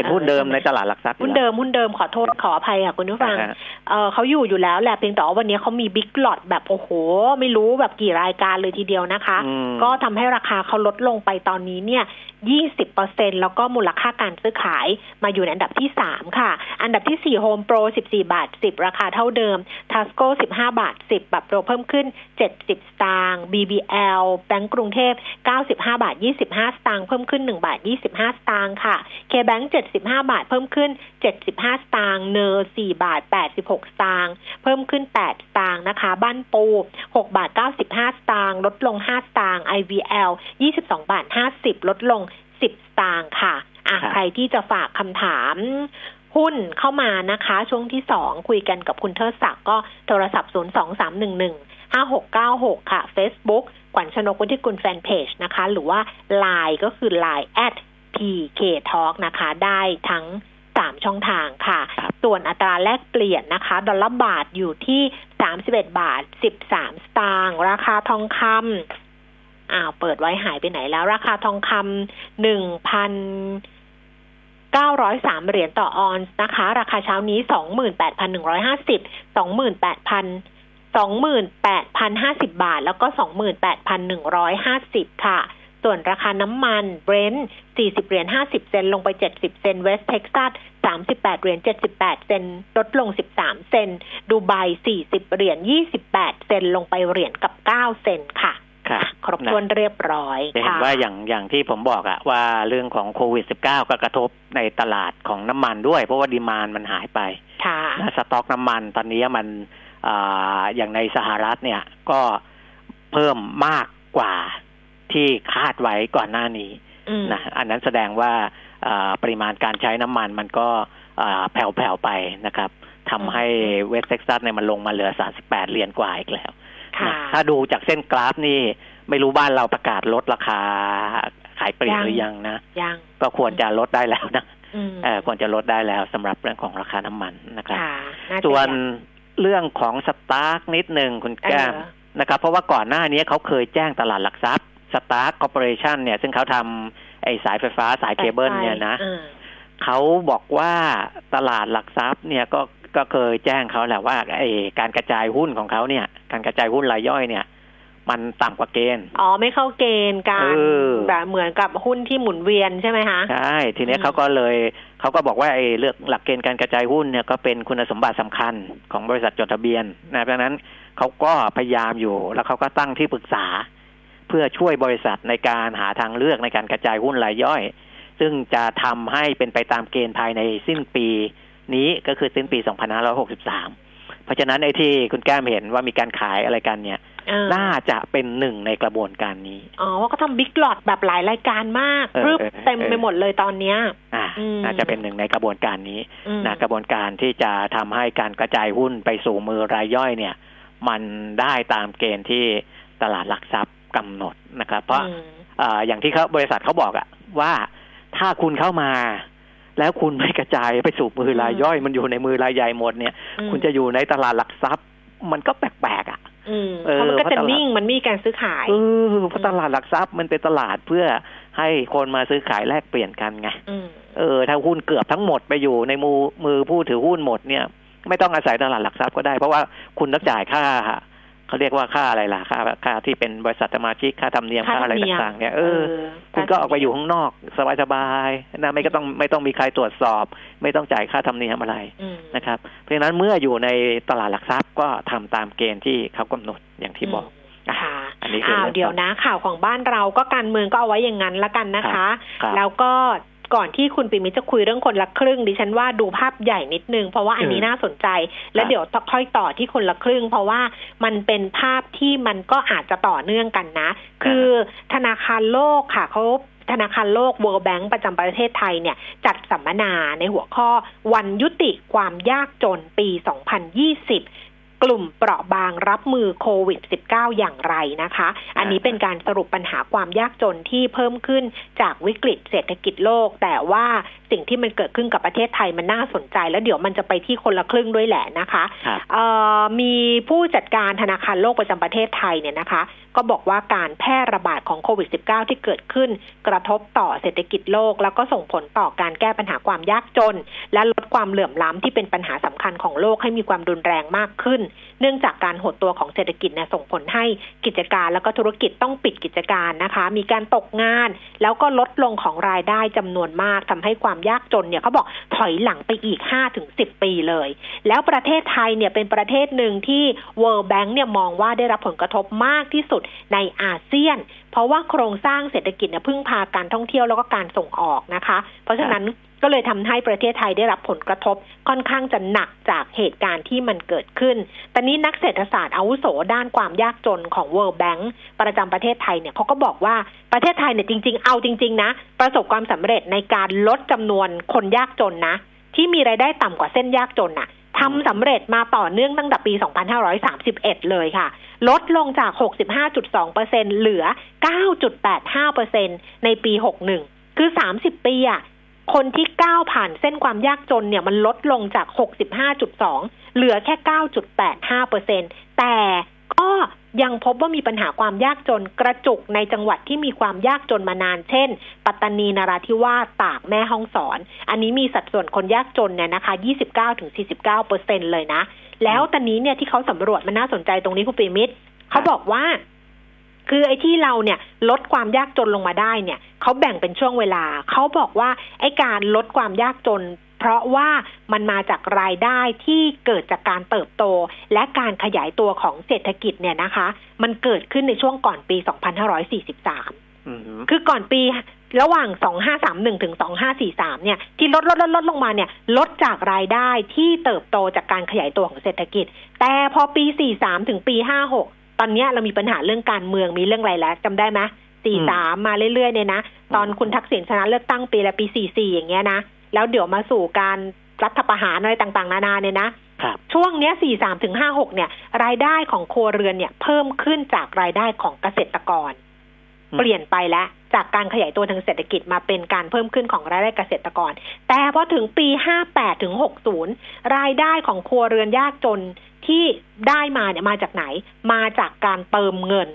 เป็นหุ้นเดิมในตลาดหลักทรัพย์หุ้นเดิมหุ้นเดิมขอโทษขออภัยค่ะคุณผู้ฟังอ่าฮะเออเขาอยู่อยู่แล้วแหละเพียงแต่ว่าวันนี้เขามี big lot แบบโอ้โห ไม่รู้แบบกี่รายการเลยทีเดียวนะคะอืมก็ทำให้ราคาเขาลดลงไปตอนนี้เนี่ย20เปอร์เซ็นแล้วก็มูลค่าการซื้อขายมาอยู่ในอันดับที่3ค่ะ อันดับที่4 Home Pro 14บาท10ราคาเท่าเดิม Tasco 15บาท10ปรับตัวเพิ่มขึ้น70สตางค์ BBL แบงก์กรุงเทพ95บาท25สตางค์เพิ่มขึ้น1บาท25สตางค์ค่ะ K-Bank 75 บาท เพิ่มขึ้น 75 สตางค์เนอร์4บาท 86 สตางค์เพิ่มขึ้น 8 สตางค์นะคะ บ้านปู 6 บาท 95 สตางค์ลดลง 5 สตางค์ IVL 22 บาท 50 ลดลง 10 สตางค์ค่ะอะครับใครที่จะฝากคำถามหุ้นเข้ามานะคะ ช่วงที่สองคุยกันกับคุณเทิดศักดิ์ก็โทรศัพท์ 0 2 3 1 1 5 6 9 6 ค่ะ Facebook ขวัญชนกวุฒิกุลแฟนเพจนะคะ หรือว่า Line ก็คือ Line at PK Talk นะคะ ได้ทั้ง3ช่องทางค่ะครับส่วนอัตราแลกเปลี่ยนนะคะ ดอลลาร์บาทอยู่ที่31บาท13สตางค์ราคาทองคำอ้าวเปิดไว้หายไปไหนแล้ว ราคาทองคำหนึ่งพันเก้าร้อยสามเหรียญต่อออนซ์นะคะ ราคาเช้านี้สองหมื่นแปดพันหนึ่งร้อยห้าสิบสองหมื่นแปดพันสองหมื่นแปดพันห้าสิบบาท แล้วก็สองหมื่นแปดพันหนึ่งร้อยห้าสิบค่ะ ส่วนราคาน้ำมัน Brent 40 เหรียญ 50 เซนต์ลงไป 70 เซนต์ West Texas 38 เหรียญ 78 เซนต์ลดลง 13 เซนต์ดูไบ40 เหรียญ 28 เซนต์ลงไปเหรียญกับ 9 เซนต์ค่ะครับครบถ้วนเรียบร้อยจะเห็นค่ะว่าอย่างอย่างที่ผมบอกอะว่าเรื่องของโควิด -19 ก็กระทบในตลาดของน้ำมันด้วย เพราะว่า demand มันหายไปค่ะนะสต็อกน้ำมันตอนนี้มันอาอย่างในสหรัฐเนี่ยก็เพิ่มมากกว่า ที่คาดไว้ก่อนหน้านี้อืมนะอันนั้นแสดงว่าอ่าปริมาณการใช้น้ำมันมันก็อ่าแผ่วๆไปนะครับทำให้ West Texas เนี่ยมันลงมาเหลือ 38 เหรียญกว่าอีกแล้วค่ะนะถ้าดูจากเส้นกราฟนี่ไม่รู้บ้านเราประกาศลดราคาขายปลีกยังหรือยังนะยังก็ควรจะลดได้แล้วนะอืมเออควรจะลดได้แล้วสำหรับเรื่องของราคาน้ำมันนะครับค่ะาจะส่วนยังเรื่องของ Stark นิดหนึ่งคุณแก้มเออนะครับ เพราะว่าก่อนหน้านี้เขาเคยแจ้งตลาดหลักทรัพย์ Stark Corporation เนี่ย ซึ่งเขาทำไอ้สายไฟฟ้าสายเคเบิลเนี่ยนะอืมเขาบอกว่าตลาดหลักทรัพย์เนี่ยก็ก็เคยแจ้งเขาแหละว่าไอ้การกระจายหุ้นของเขาเนี่ย การกระจายหุ้นรายย่อยเนี่ย มันต่ำกว่าเกณฑ์ อ๋อ ไม่เข้าเกณฑ์การเออแบบเหมือนกับหุ้นที่หมุนเวียนใช่ไหมคะใช่ทีนี้อืมเขาก็เลยเขาก็บอกว่าไอ้เรื่องหลักเกณฑ์การกระจายหุ้นเนี่ยก็เป็นคุณสมบัติสำคัญของบริษัทจดทะเบียนนะเพราะฉะนั้นเขาก็พยายามอยู่แล้วเขาก็ตั้งที่ปรึกษา เพื่อช่วยบริษัทในการหาทางเลือกในการกระจายหุ้นรายย่อย ซึ่งจะทำให้เป็นไปตามเกณฑ์ภายในสิ้นปีนี้ก็คือสิ้นปี 2563 เพราะฉะนั้นไอ้ที่คุณแก้มเห็นว่ามีการขายอะไรกันเนี่ยเออน่าจะเป็นหนึ่งในกระบวนการนี้ อ๋อ ว่าเขาทำบิ๊กหลอดแบบหลายรายการมากเออรึบเออเต็มเออไปหมดเลยตอนเนี้ยอ่าอืมน่าจะเป็นหนึ่งในกระบวนการนี้อืมนะกระบวนการที่จะทำให้การกระจายหุ้นไปสู่มือรายย่อยเนี่ย มันได้ตามเกณฑ์ที่ตลาดหลักทรัพย์ กำหนดนะครับ เพราะอืมเอ่ออย่างที่เขาบริษัทเขาบอกอะว่าถ้าคุณเข้ามา แล้วคุณไม่กระจายไปสู่มือรายย่อย มันอยู่ในมือรายใหญ่หมดเนี่ยอืมคุณจะอยู่ในตลาดหลักทรัพย์ มันก็แปลกๆอะอืมเออเพราะมันก็เพราะจะตลาดนิ่งมันไมมีการซื้อขายเออเพราะตลาดหลักทรัพย์มันเป็นตลาดเพื่อให้คนมาซื้อขายแลกเปลี่ยนกันไงอืมเออถ้าหุ้นเกือบทั้งหมดไปอยู่ในมือมือผู้ถือหุ้นหมดเนี่ย ไม่ต้องอาศัยตลาดหลักทรัพย์ก็ได้ เพราะว่าคุณต้องจ่ายค่า เขาเรียกว่าค่าอะไรล่ะค่าค่าที่เป็นบริษัทสมาชิกค่าธรรมเนียมค่าค่าอะไรธรรมเนียมต่างๆ เนี่ยเออเคุณก็ออกไปอยู่ข้างนอกสบายๆนะไม่ก็ต้องไม่ต้องมีใครตรวจสอบ ไม่ต้องจ่ายค่าธรรมเนียมอะไรอืมนะครับ เพราะฉะนั้นเมื่ออยู่ในตลาดหลักทรัพย์ก็ทำตามเกณฑ์ที่เขากำหนดอย่างที่บอกมค่ะอันนี้คืออ้าวเรื่องเดี๋ยวนะข่าวของบ้านเราก็การเมืองก็เอาไว้อย่างนั้นละกันนะคะครับแล้วก็ ก่อนที่คุณปิมิตรจะคุยเรื่องคนละครึ่ง ดิฉันว่าดูภาพใหญ่นิดนึง เพราะว่าอันนี้อืมน่าสนใจ แล้วครับเดี๋ยวค่อยต่อที่คนละครึ่ง เพราะว่ามันเป็นภาพที่มันก็อาจจะต่อเนื่องกันนะ คือธนาคารโลกค่ะเขาธนาคารโลก World Bank ประจำประเทศไทยเนี่ย จัดสัมมนาในหัวข้อวันยุติความยากจนปี 2020 กลุ่มเปราะบางรับมือโควิด -19 อย่างไรนะคะ อันนี้เป็นการสรุปปัญหาความยากจนที่เพิ่มขึ้นจากวิกฤตเศรษฐกิจโลก แต่ว่าสิ่งที่มันเกิดขึ้นกับประเทศไทยมันน่าสนใจ แล้วเดี๋ยวมันจะไปที่คนละครึ่งด้วยแหละนะคะครับเอ่อมีผู้จัดการธนาคารโลกประจำประเทศไทยเนี่ยนะคะ ก็บอกว่าการแพร่ระบาดของโควิด -19 ที่เกิดขึ้น กระทบต่อเศรษฐกิจโลก แล้วก็ส่งผลต่อการแก้ปัญหาความยากจน และลดความเหลื่อมล้ำที่เป็นปัญหาสำคัญของโลกให้มีความรุนแรงมากขึ้นเนื่องจากการหดตัวของเศรษฐกิจเนี่ยส่งผลให้กิจการแล้วก็ธุรกิจต้องปิดกิจการนะคะ มีการตกงาน แล้วก็ลดลงของรายได้จำนวนมากทำให้ความยากจนเนี่ยเขาบอกถอยหลังไปอีก5-10 ปีเลย แล้วประเทศไทยเนี่ยเป็นประเทศหนึ่งที่ World Bank เนี่ยมองว่าได้รับผลกระทบมากที่สุดในอาเซียน เพราะว่าโครงสร้างเศรษฐกิจเนี่ยพึ่งพาการท่องเที่ยวแล้วก็การส่งออกนะคะ เพราะฉะนั้นก็เลยทำให้ประเทศไทยได้รับผลกระทบค่อนข้างจะหนักจากเหตุการณ์ที่มันเกิดขึ้น ตอนนี้นักเศรษฐศาสตร์อาวุโสด้านความยากจนของ World Bank ประจำประเทศไทยเนี่ยเขาก็บอกว่าประเทศไทยเนี่ยจริง ๆ เอาจริง ๆ นะ ประสบความสำเร็จในการลดจำนวนคนยากจนนะ ที่มีรายได้ต่ำกว่าเส้นยากจนน่ะทำสำเร็จมาต่อเนื่องตั้งแต่ปี 2531 เลยค่ะ ลดลงจาก 65.2%เหลือ 9.85%ในปี 61 คือ 30 ปีอะคนที่ก้าวผ่านเส้นความยากจนเนี่ยมันลดลงจาก 65.2 เหลือแค่ 9.85%แต่ก็ยังพบว่ามีปัญหาความยากจนกระจุกในจังหวัดที่มีความยากจนมานาน เช่น ปัตตานีนาราธิวาสตากแม่ฮ่องสอน อันนี้มีสัดส่วนคนยากจนเนี่ยนะคะ 29-49เปอร์เซ็นเลยนะ แล้วตอนนี้เนี่ยที่เขาสำรวจมันน่าสนใจตรงนี้คุณปิมิตรเขาบอกว่า คือไอ้ที่เราเนี่ย ลดความยากจนลงมาได้เนี่ยเขาแบ่งเป็นช่วงเวลาเขาบอกว่าไอ้การลดความยากจน เพราะว่ามันมาจากรายได้ที่เกิดจากการเติบโต และการขยายตัวของเศรษฐกิจเนี่ยนะคะ มันเกิดขึ้นในช่วงก่อนปี 2543อืมคือก่อนปี ระหว่าง 2531 ถึง 2543 เนี่ย ที่ลดลดลดลดลงมาเนี่ย ลดจากรายได้ที่เติบโตจากการขยายตัวของเศรษฐกิจ แต่พอปี 43 ถึงปี 56 ตอนเนี้ยเรามีปัญหาเรื่องการเมืองมีเรื่องอะไรแล้วจำได้ไหม43 มาเรื่อยๆ เนี่ยนะ ตอนคุณทักษิณชนะเลือกตั้งปีละปี 44 อย่างเงี้ยนะ แล้วเดี๋ยวมาสู่การรัฐประหารอะไรต่างๆ นานาเนี่ยนะครับช่วงเนี้ย43ถึง56เนี่ย รายได้ของครัวเรือนเนี่ย เพิ่มขึ้นจากรายได้ของเกษตรกรอืมเปลี่ยนไปแล้ว จากการขยายตัวทางเศรษฐกิจมาเป็นการเพิ่มขึ้นของรายได้เกษตรกร แต่พอถึงปี 58 ถึง 60 รายได้ของครัวเรือนยากจนที่ได้มาเนี่ยมาจากไหน มาจากการเติมเงิน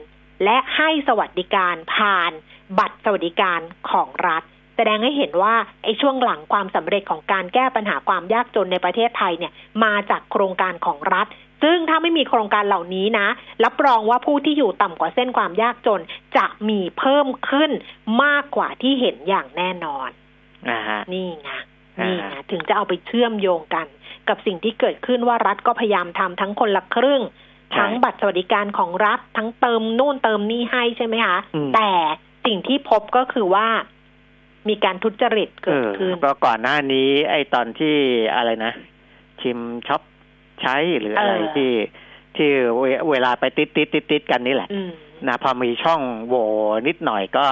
และให้สวัสดิการผ่านบัตรสวัสดิการของรัฐ แสดงให้เห็นว่าไอ้ช่วงหลังความสำเร็จของการแก้ปัญหาความยากจนในประเทศไทยเนี่ยมาจากโครงการของรัฐ ซึ่งถ้าไม่มีโครงการเหล่านี้นะรับรองว่าผู้ที่อยู่ต่ำกว่าเส้นความยากจนจะมีเพิ่มขึ้นมากกว่าที่เห็นอย่างแน่นอนอ่าฮะนี่ไงอ่านี่ไงถึงจะเอาไปเชื่อมโยงกัน กับสิ่งที่เกิดขึ้นว่ารัฐก็พยายามทำทั้งคนละครึ่งใช่ทั้งบัตรสวัสดิการของรัฐทั้งเติมนู่นเติมนี่ให้ใช่ไหมคะอืมแต่สิ่งที่พบก็คือว่ามีการทุจริตเอเกิดอขึ้นก็ก่อนหน้านี้ ไอ้ตอนที่อะไรนะ ชิมช็อป ใช้หรืออะไรเออที่ที่เวเวลาไปติดติดติดติดกันนี่แหละอืมนะพอมีช่องโหว่นิดหน่อยก็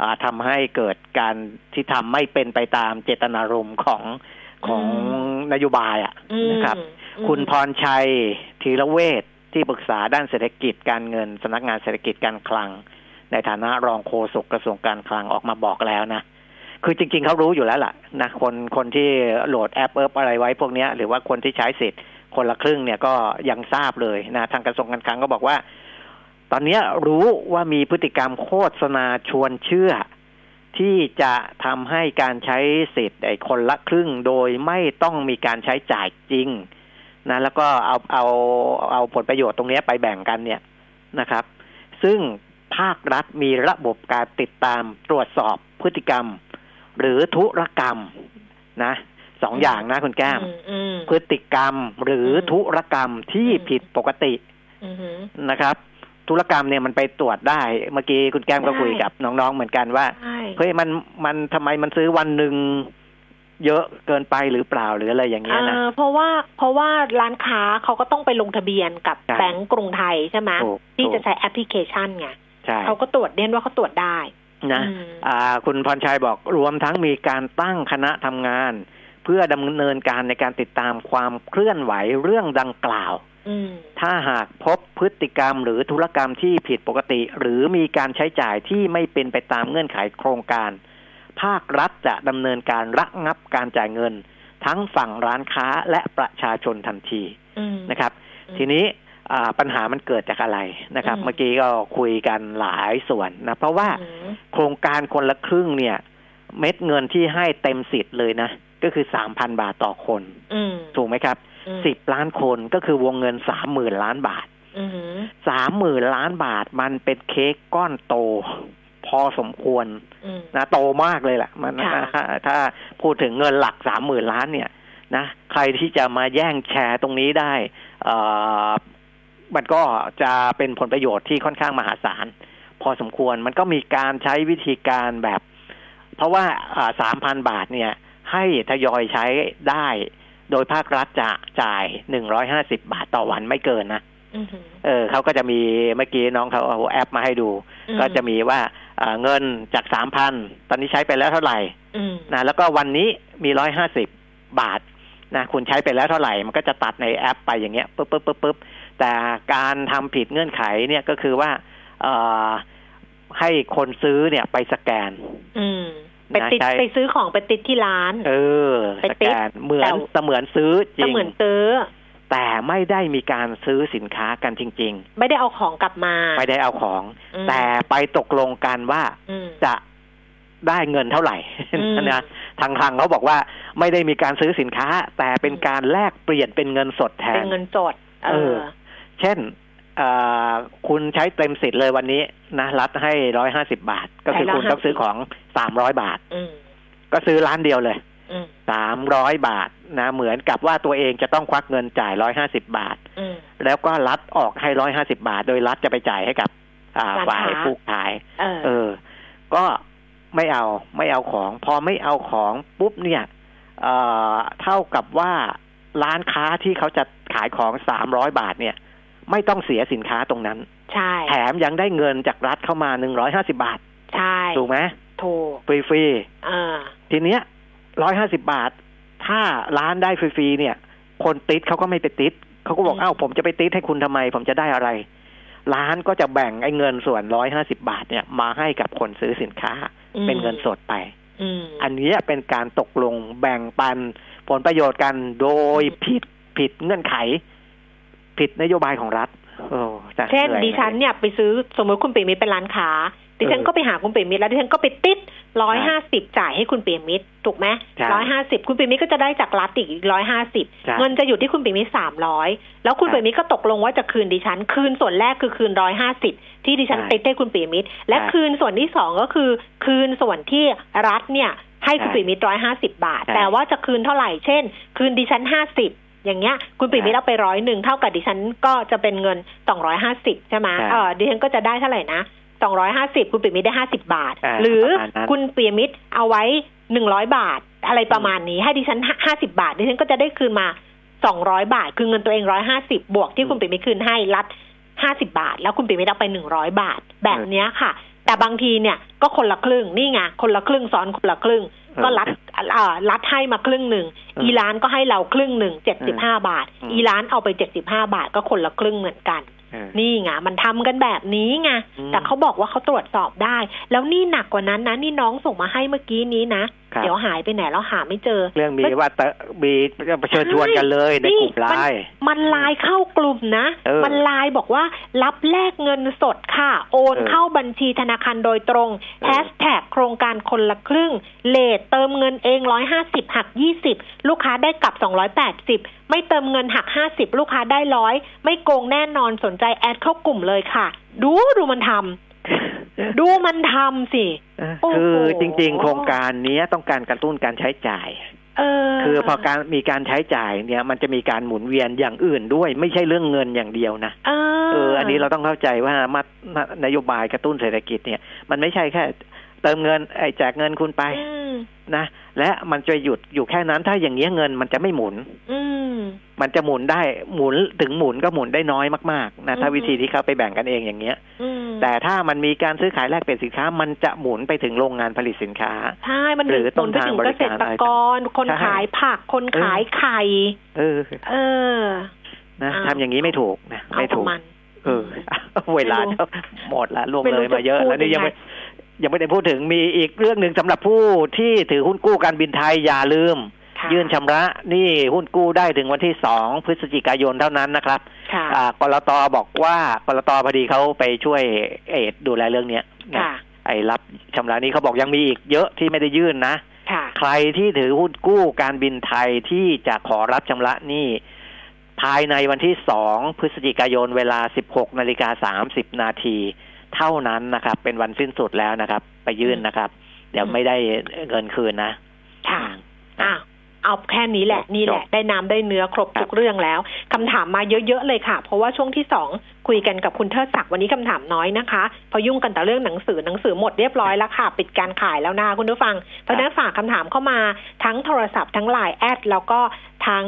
อ่าทำให้เกิดการที่ทำไม่เป็นไปตามเจตนารมณ์ของของอืมนโยบายอะอืมนะครับอืมคุณพรชัยธีรเวชที่ปรึกษาด้านเศรษฐกิจการเงินสำนักงานเศรษฐกิจการคลัง ในฐานะรองโฆษกกระทรวงการคลังออกมาบอกแล้วนะคือจริง ๆเขารู้อยู่แล้วล่ะนะคนคนที่โหลดแอปเอิบอะไรไว้พวกเนี้ยหรือว่าคนที่ใช้สิทธิ์ คนละครึ่งเนี่ยก็ยังทราบเลยนะทางกระทรวงการคลังก็บอกว่า ตอนนี้รู้ว่ามีพฤติกรรมโฆษณาชวนเชื่อ ที่จะทำให้การใช้สิทธิ์ไอ้คนละครึ่งโดยไม่ต้องมีการใช้จ่ายจริงนะแล้วก็เอาเอาเอาผลประโยชน์ตรงนี้ไปแบ่งกันเนี่ยนะครับ ซึ่งภาครัฐมีระบบการติดตามตรวจสอบพฤติกรรม หรือธุรกรรมนะ สองอย่างนะคุณแก้มอืมอืมพฤติกรรมหรืออมธุรกรรมที่อืมผิดปกติอืมนะครับ ธุรกรรมเนี่ยมันไปตรวจได้ เมื่อกี้คุณแก้มก็ได้คุยกับน้องๆเหมือนกันว่าใช่เฮ้ยมันมันทำไมมันซื้อวันหนึ่งเยอะเกินไปหรือเปล่าหรืออะไรอย่างเงี้ยนะเออเพราะว่าเพราะว่าร้านค้าเขาก็ต้องไปลงทะเบียนกับใช่แบงก์กรุงไทยใช่ไหมถูกที่ถูกจะใช้แอปพลิเคชันไงใช่เขาก็ตรวจเด่นว่าเขาตรวจได้นะอืมอ่า คุณพรชัยบอกรวมทั้งมีการตั้งคณะทำงานเพื่อดำเนินการในการติดตามความเคลื่อนไหวเรื่องดังกล่าวอืมถ้าหากพบพฤติกรรมหรือธุรกรรมที่ผิดปกติ หรือมีการใช้จ่ายที่ไม่เป็นไปตามเงื่อนไขโครงการ ภาครัฐจะดำเนินการระงับการจ่ายเงิน ทั้งฝั่งร้านค้าและประชาชนทันทีอืมนะครับอืมทีนี้อ่าปัญหามันเกิดจากอะไรนะครับอืมเมื่อกี้ก็คุยกันหลายส่วนนะเพราะว่าอืมโครงการคนละครึ่งเนี่ย เม็ดเงินที่ให้เต็มสิทธิ์เลยนะ ก็คือสามพันบาทต่อคนอืมถูกไหมครับอืมสิบล้านคนก็คือวงเงินสามหมื่นล้านบาทอืมสามหมื่นล้านบาทมันเป็นเค้กก้อนโต พอสมควรอืมนะโตมากเลยแหละมันค่ะถ้าถ้าพูดถึงเงินหลักสามหมื่นล้านเนี่ยนะใครที่จะมาแย่งแชร์ตรงนี้ได้เอ่อมันก็จะเป็นผลประโยชน์ที่ค่อนข้างมหาศาล พอสมควรมันก็มีการใช้วิธีการแบบ เพราะว่าสามพันบาทเนี่ย ให้ทยอยใช้ได้ โดยภาครัฐจะจ่ายหนึ่งร้อยห้าสิบบาทต่อวันไม่เกินนะอืมเออเขาก็จะมีเมื่อกี้น้องเขาเอาแอปมาให้ดูอืมก็จะมีว่าเอ่อเงินจากสามพันตอนนี้ใช้ไปแล้วเท่าไหร่อืมนะแล้วก็วันนี้มีร้อยห้าสิบบาทนะคุณใช้ไปแล้วเท่าไหร่ มันก็จะตัดในแอปไปอย่างเงี้ยปุ๊บปุ๊บปุ๊บปุ๊บแต่การทำผิดเงื่อนไขเนี่ยก็คือว่าเอ่อให้คนซื้อเนี่ยไปสแกนอืม ไปติดนะใช่ไปซื้อของไปติดที่ร้าน เออไปสติ๊แกกนเหมือแต่นเสมือนซื้อจก็ริงเหมือนซื้อ แต่ไม่ได้มีการซื้อสินค้ากันจริงไม่ได้เอาของกลับมาๆไม่ได้เอาของอืมแต่ไปตกลงกันว่าอืมจะได้เงินเท่าไหร่อืมนะทางคลังเขาบอกว่าไม่ได้มีการซื้อสินค้า แต่เป็นการแลกเปลี่ยนเป็นเงินสดแทเป็นนเงินสด เอเอออเช่นเอ่อ คุณใช้เต็มสิทธิ์เลยวันนี้นะรัฐให้ร้อยห้าสิบาท ก็คือคุณต้องซื้อของสามร้อยบาทอืมก็ซื้อร้านเดียวเลยอืมสามร้อยบาทนะเหมือนกับว่าตัวเองจะต้องควักเงินจ่ายร้อยห้าสิบาทอืมแล้วก็รัฐออกให้ร้อยห้าสิบาท โดยรัฐจะไปจ่ายให้กับอ่าร้านฝ่ายค้าผู้ขายเออเออ ก็ไม่เอาไม่เอาของ พอไม่เอาของปุ๊บเนี่ยเอ่อเท่ากับว่าร้านค้าที่เขาจะขายของสามร้อยบาทเนี่ย ไม่ต้องเสียสินค้าตรงนั้น ใช่ แถมยังได้เงินจากรัฐเข้ามาหนึ่งร้อยห้าสิบาท ใช่ ถูกไหมถูกฟรีเออๆทีเนี้ยร้อยห้าสิบาท ถ้าร้านได้ฟรีๆเนี่ย คนติดเขาก็ไม่ไปติดเขาก็บอกอืมเอ้าผมจะไปติดให้คุณทำไม ผมจะได้อะไร ร้านก็จะแบ่งไอ้เงินส่วนร้อยห้าสิบาทเนี่ยมาให้กับคนซื้อสินค้าอืมเป็นเงินสดไปอืมอันเนี้ยเป็นการตกลงแบ่งปันผลประโยชน์กันโดยอืมผิดผิดเงื่อนไข ผิดนโยบายของรัฐโอ้จะเช่นหอยดิฉันเนี่ยไปซื้อสมมติคุณเปียมิตรเป็นร้านค้า ดิฉันเออก็ไปหาคุณเปียมิตรแล้วดิฉันก็ไปติดร้อยห้าสิบจ่ายให้คุณเปียมิตรถูกไหมใช่ร้อยห้าสิบคุณเปียมิตรก็จะได้จากรัฐอีกร้อยห้าสิบใช่เงินจะอยู่ที่คุณเปียมิตรสามร้อยแล้วคุณใช่เปียมิตรก็ตกลงว่าจะคืนดิฉัน คืนส่วนแรกคือคืนร้อยห้าสิบที่ดิฉันใช่ติดให้คุณเปียมิตรและใช่คืนส่วนที่สองก็คือ คืนส่วนที่รัฐเนี่ยให้คุณใช่เปียมิตรร้อยห้าสิบบาทใช่แต่ว่าจะคืนเท่าไหร่ เช่น คืนดิฉันห้าสิบ อย่างเงี้ย คุณปิ่มมิตรเอาไปร้อยหนึ่งเท่ากับดิฉันก็จะเป็นเงินสองร้อยห้าสิบใช่ไหมใช่เออดิฉันก็จะได้เท่าไหร่นะสองร้อยห้าสิบคุณปิ่มมิตรได้ห้าสิบาทอ่าหรือประมาณนั้นคุณปิ่มมิตรเอาไว้หนึ่งร้อยบาท อะไรประมาณนี้ ให้ดิฉันห้าสิบาท ดิฉันก็จะได้คืนมาสองร้อยบาท คือเงินตัวเองร้อยห้าสิบบวกที่คุณปิ่มมิตรคืนให้รัดห้าสิบาท แล้วคุณปิ่มมิตรเอาไปหนึ่งร้อยบาท แบบเนี้ยค่ะ แต่บางทีเนี่ยก็คนละครึ่งนี่ไงคนละครึ่งซ้อนคนละครึ่ง ก็รัดเอ่อรัดให้มาครึ่งหนึ่งอืมอีร้านก็ให้เราครึ่งหนึ่งเจ็ดสิบห้าบาทอืมอีร้านเอาไปเจ็ดสิบห้าบาทก็คนละครึ่งเหมือนกันเออ นี่ไงมันทำกันแบบนี้ไงอืมแต่เขาบอกว่าเขาตรวจสอบได้ แล้วนี่หนักกว่านั้นนะนี่น้องส่งมาให้เมื่อกี้นี้นะครับเดี๋ยวหายไปไหนแล้วหาไม่เจอ เรื่องมีว่าเตมีเชิญชวนกันเลยในกลุ่มไลน์มันไลน์เข้ากลุ่มนะเออมันไลน์บอกว่ารับแลกเงินสดค่ะ โอนเออเข้าบัญชีธนาคารโดยตรงเออแฮชแท็กโครงการคนละครึ่งเลทเติมเงินเองร้อยห้าสิบหักยี่สิบลูกค้าได้กลับสองร้อยแปดสิบ ไม่เติมเงินหักห้าสิบลูกค้าได้ร้อยไม่โกงแน่นอนสนใจแอดเข้ากลุ่มเลยค่ะ ดูดูมันทำดูมันทำสิเออโอ้โหคือจริง ๆ โครงการเนี้ยต้องการกระตุ้นการใช้จ่ายเออคือพอการมีการใช้จ่ายเนี่ยมันจะมีการหมุนเวียนอย่างอื่นด้วย ไม่ใช่เรื่องเงินอย่างเดียวนะเออเอออันนี้เราต้องเข้าใจว่ามามานโยบายกระตุ้นเศรษฐกิจเนี่ย มันไม่ใช่แค่ เติมเงินไอ้แจกเงินคุณไปอืมนะและมันจะหยุดอยู่แค่นั้น ถ้าอย่างเงี้ยเงินมันจะไม่หมุน อืมมันจะหมุนได้หมุนถึงหมุนก็หมุนได้น้อยมากๆนะถ้าอืมวิธีที่เขาไปแบ่งกันเองอย่างเงี้ยอืมแต่ถ้ามันมีการซื้อขายแลกเปลี่ยนสินค้า มันจะหมุนไปถึงโรงงานผลิตสินค้าใช่มันหรือผลไปถึงต้นทางบเกริษการตรกร คนใช่ขายผักคนขายไข่เออ เออ นะอ้าวทำอย่างนี้ไม่ถูกนะเอาไม่ขอถูงกมันเออ เวลาไม่รู้หมดละล่วงไม่เลรู้ยมาเยอะจะพูดแล้วนี่ยังยังไงไม่ ยังไม่ได้พูดถึงมีอีกเรื่องหนึ่งสำหรับผู้ที่ถือหุ้นกู้การบินไทยอย่าลืมค่ะยื่นชำระหนี่หุ้นกู้ได้ถึงวันที่สองพฤศจิกายนเท่านั้นนะครับค่ะอ่ากรตบอกว่ากรตพอดีเขาไปช่วยเอดดูแลเรื่องเนี้ยนะค่ะไอ้รับชำระหนี้เขาบอกยังมีอีกเยอะที่ไม่ได้ยื่นนะค่ะใครที่ถือหุ้นกู้การบินไทยที่จะขอรับชำระหนี้ภายในวันที่สองพฤศจิกายนเวลา 16นาฬิกา30 นาที เท่านั้นนะครับ เป็นวันสิ้นสุดแล้วนะครับ ไปยื่นนะครับ เดี๋ยวไม่ได้เงินคืนนะค่ะอะเอาแค่นี้แหละนี่แหละ ได้น้ำได้เนื้อครบทุกเรื่องแล้วคำถามมาเยอะๆเลยค่ะ เพราะว่าช่วงที่สองคุยกันกับคุณเทิดศักดิ์วันนี้คำถามน้อยนะคะเพราะยุ่งกันแต่เรื่องหนังสือหนังสือหมดเรียบร้อยแล้วค่ะ ปิดการขายแล้วนะคะคุณผู้ฟังเพราะฉะนั้นฝากคำถามเข้ามาทั้งโทรศัพท์ทั้ง LINE@แล้วก็ทั้ง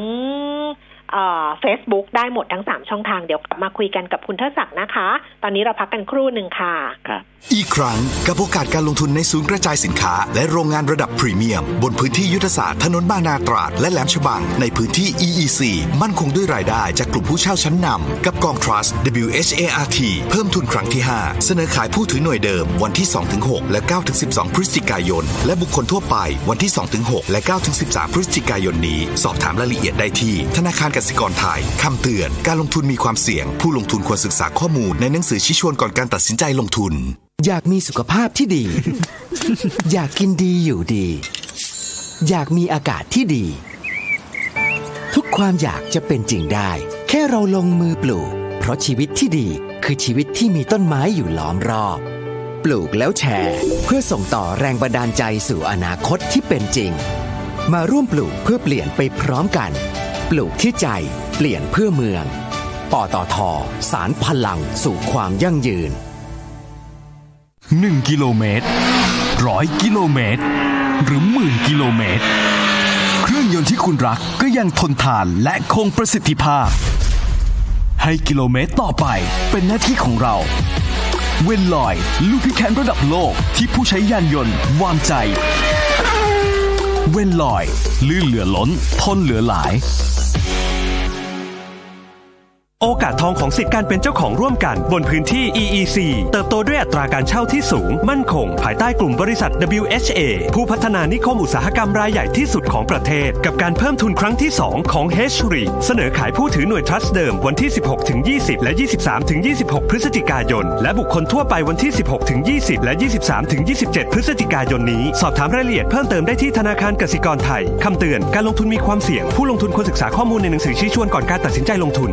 เฟซบุ๊กได้หมดทั้งสามช่องทางเดี๋ยวกลับมาคุยกันกับคุณเทิดศักดิ์นะคะ ตอนนี้เราพักกันครู่หนึ่งค่ะครับอีกครั้งกับโอกาสการลงทุนในศูนย์กระจายสินค้า และโรงงานระดับพรีเมียม บนพื้นที่ยุทธศาสตร์ถนนบางนาตราดและแหลมฉบัง ในพื้นที่ EEC มั่นคงด้วยรายได้จากกลุ่มผู้เช่าชั้นนำกับกอง Trust WHART เพิ่มทุนครั้งที่ 5 เสนอขายผู้ถือหน่วยเดิมวันที่ 2-6 และ 9-12 พฤศจิกายน และบุคคลทั่วไปวันที่ 2-6 และ 9-13 พฤศจิกายนนี้ สอบถามรายละเอียดได้ที่ธนาคารกสิกรไทยคำเตือนการลงทุนมีความเสี่ยง ผู้ลงทุนควรศึกษาข้อมูลในหนังสือชี้ชวนก่อนการตัดสินใจลงทุน อยากมีสุขภาพที่ดี อยากกินดีอยู่ดี อยากมีอากาศที่ดี ทุกความอยากจะเป็นจริงได้ แค่เราลงมือปลูก เพราะชีวิตที่ดีคือชีวิตที่มีต้นไม้อยู่ล้อมรอบ ปลูกแล้วแชร์ เพื่อส่งต่อแรงบันดาลใจสู่อนาคตที่เป็นจริง มาร่วมปลูกเพื่อเปลี่ยนไปพร้อมกัน ปลูกที่ใจเปลี่ยนเพื่อเมือง ปตทสารพลังสู่ความยั่งยืน 1 กิโลเมตรร้อยกิโลเมตร หรือหมื่นกิโลเมตร เครื่องยนต์ที่คุณรักก็ยังทนทานและคงประสิทธิภาพ ให้กิโลเมตรต่อไปเป็นหน้าที่ของเราเวนลอยลูพิแคนระดับโลกที่ผู้ใช้ยานยนต์วางใจ เวนลอย ลื่นเหลือล้น ทนเหลือหลาย โอกาสทองของสิทธิการเป็นเจ้าของร่วมกัน บนพื้นที่ EEC เติบโตด้วยอัตราการเช่าที่สูง มั่นคง ภายใต้กลุ่มบริษัท WHA ผู้พัฒนานิคมอุตสาหกรรมรายใหญ่ที่สุดของประเทศ กับการเพิ่มทุนครั้งที่ 2 ของ h r e เสนอขายผู้ถือหน่วยทรัสต์เดิมวันที่ 16-20 และ 23-26 พฤศจิกายน และบุคคลทั่วไปวันที่ 16-20 และ 23-27 พฤศจิกายนนี้ สอบถามรายละเอียดเพิ่มเติมได้ที่ธนาคารกสิกรไทยคำเตือนการลงทุนมีความเสี่ยง ผู้ลงทุนควรศึกษาข้อมูลในหนังสือชี้ชวนก่อนการตัดสินใจลงทุน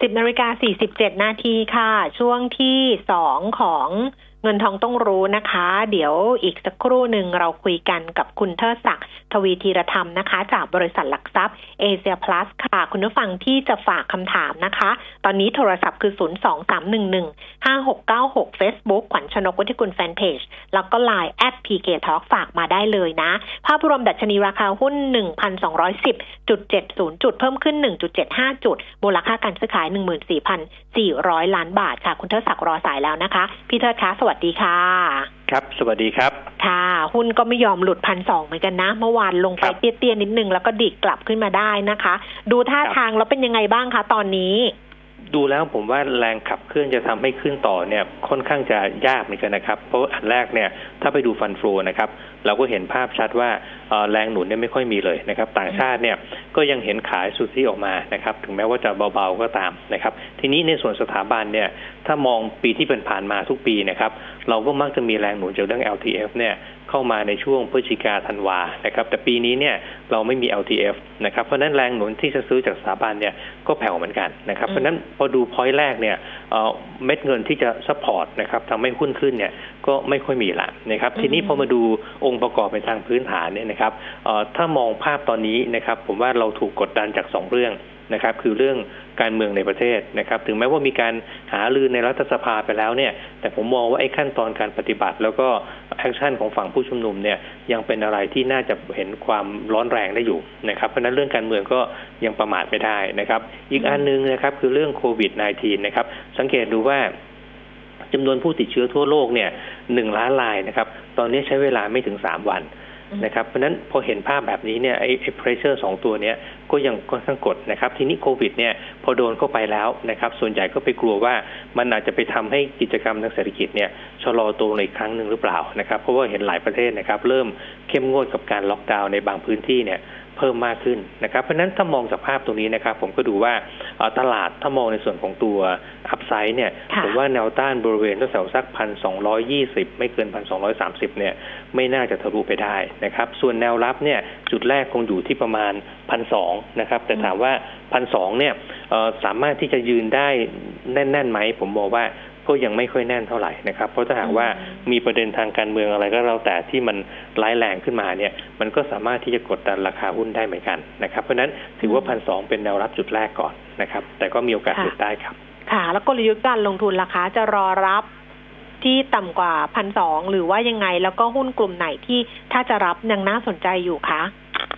10นาฬิกา47 นาทีค่ะ ช่วงที่สองของ เงินทองต้องรู้นะคะ เดี๋ยวอีกสักครู่หนึ่งเราคุยกันกับคุณเทิดศักดิ์ทวีธีรธรรมนะคะ จากบริษัทหลักทรัพย์เอเชียพลัสค่ะ คุณผู้ฟังที่จะฝากคำถามนะคะ ตอนนี้โทรศัพท์คือ 0 2 3 1 1 5 6 9 6 Facebook ขวัญชนกวุฒิกุลแฟนเพจ แล้วก็ Line at pk talk ฝากมาได้เลยนะ ภาพรวมดัชนีราคาหุ้น 1,210.70 จุด เพิ่มขึ้น 1.75 จุด มูลค่าการซื้อขาย 14,400 ล้านบาทค่ะ คุณเทิดศักดิ์รอสายแล้วนะคะ พี่เทิดคะสวัสดีค่ะ ครับ สวัสดีครับ ค่ะ หุ้นก็ไม่ยอมหลุดพันสองเหมือนกันนะ เมื่อวานลงไปครับเตี้ยๆนิดนึงแล้วก็ดิดกลับขึ้นมาได้นะคะ ดูท่าครับทางแล้วเป็นยังไงบ้างคะตอนนี้ ดูแล้วผมว่าแรงขับเคลื่อนจะทำให้ขึ้นต่อเนี่ยค่อนข้างจะยากเหมือนกันนะครับ เพราะว่าอันแรกเนี่ยถ้าไปดูฟันฟลูนะครับ เราก็เห็นภาพชัดว่าแรงหนุนเนี่ยไม่ค่อยมีเลยนะครับ ต่างชาติเนี่ยก็ยังเห็นขายซูซี่ออกมานะครับ ถึงแม้ว่าจะเบาๆก็ตามนะครับ ทีนี้ในส่วนสถาบันเนี่ย ถ้ามองปีที่เป็นผ่านมาทุกปีนะครับ เราก็มักจะมีแรงหนุนจากเรื่อง LTF เนี่ย เข้ามาในช่วงพฤศจิกาธันวานะครับ แต่ปีนี้เนี่ยเราไม่มี LTF นะครับ เพราะฉะนั้นแรงหนุนที่จะซื้อจากสถาบันเนี่ยก็แผ่วเหมือนกันนะครับ เพราะฉะนั้นพอดู point แรกเนี่ยเอ่อเม็ดเงินที่จะ support นะครับทำให้หุ้นขึ้นเนี่ยก็ไม่ค่อยมีละนะครับ ทีนี้พอมาดูองค์ประกอบในทางพื้นฐานเนี่ยนะครับเอ่อถ้ามองภาพตอนนี้นะครับ ผมว่าเราถูกกดดันจากสองเรื่อง นะครับคือเรื่องการเมืองในประเทศนะครับ ถึงแม้ว่ามีการหารือในรัฐสภาไปแล้วเนี่ย แต่ผมมองว่าไอ้ขั้นตอนการปฏิบัติ แล้วก็ action ของฝั่งผู้ชุมนุมเนี่ยยังเป็นอะไรที่น่าจะเห็นความร้อนแรงได้อยู่นะครับ เพราะนั้นเรื่องการเมืองก็ยังประมาทไม่ได้นะครับ อีกอันหนึงนะครับคือเรื่องโควิด -19 นะครับ สังเกตดูว่าจำนวนผู้ติดเชื้อทั่วโลกเนี่ยหนึ่งล้านรายนะครับ ตอนนี้ใช้เวลาไม่ถึงสามวัน นะครับเพราะฉะนั้นพอเห็นภาพแบบนี้เนี่ยไอ้ไอ้ pressure สองตัวเนี้ยก็ยังค่อนข้างกดนะครับทีนี้โควิดเนี่ยพอโดนเข้าไปแล้วนะครับส่วนใหญ่ก็ไปกลัวว่ามันอาจจะไปทำให้กิจกรรมทางเศรษฐกิจเนี่ยชะลอตัวในอีกครั้งหนึ่งหรือเปล่านะครับเพราะว่าเห็นหลายประเทศนะครับเริ่มเข้มงวดกับการล็อกดาวน์ในบางพื้นที่เนี่ย เพิ่มมากขึ้นนะครับ เพราะฉะนั้นถ้ามองจากภาพตรงนี้นะครับ ผมก็ดูว่าเอ่อตลาดถ้ามองในส่วนของตัวอัพไซด์เนี่ยค่ะผมว่าแนวต้านบริเวณแถวๆสักพันสองร้อยี่สิบไม่เกินพันสองร้อยสามสิบเนี่ยไม่น่าจะทะลุไปได้นะครับ ส่วนแนวรับเนี่ยจุดแรกคงอยู่ที่ประมาณพันสองนะครับ แต่ถามว่าพันสองเนี่ยเอ่อสามารถที่จะยืนได้แน่นๆไหมผมมองว่า ก็ยังไม่ค่อยแน่นเท่าไหร่นะครับ เพราะถ้าหากว่ามีประเด็นทางการเมืองอะไรก็แล้วแต่ที่มันร้ายแรงขึ้นมาเนี่ยมันก็สามารถที่จะกดดันราคาหุ้นได้เหมือนกันนะครับ เพราะฉะนั้นถือว่าพันสองเป็นแนวรับจุดแรกก่อนนะครับ แต่ก็มีโอกาสหลุดได้ครับ ค่ะ แล้วกลยุทธ์การลงทุนราคาจะรอรับที่ต่ำกว่าพันสองหรือว่ายังไงแล้วก็หุ้นกลุ่มไหนที่ถ้าจะรับยังน่าสนใจอยู่คะ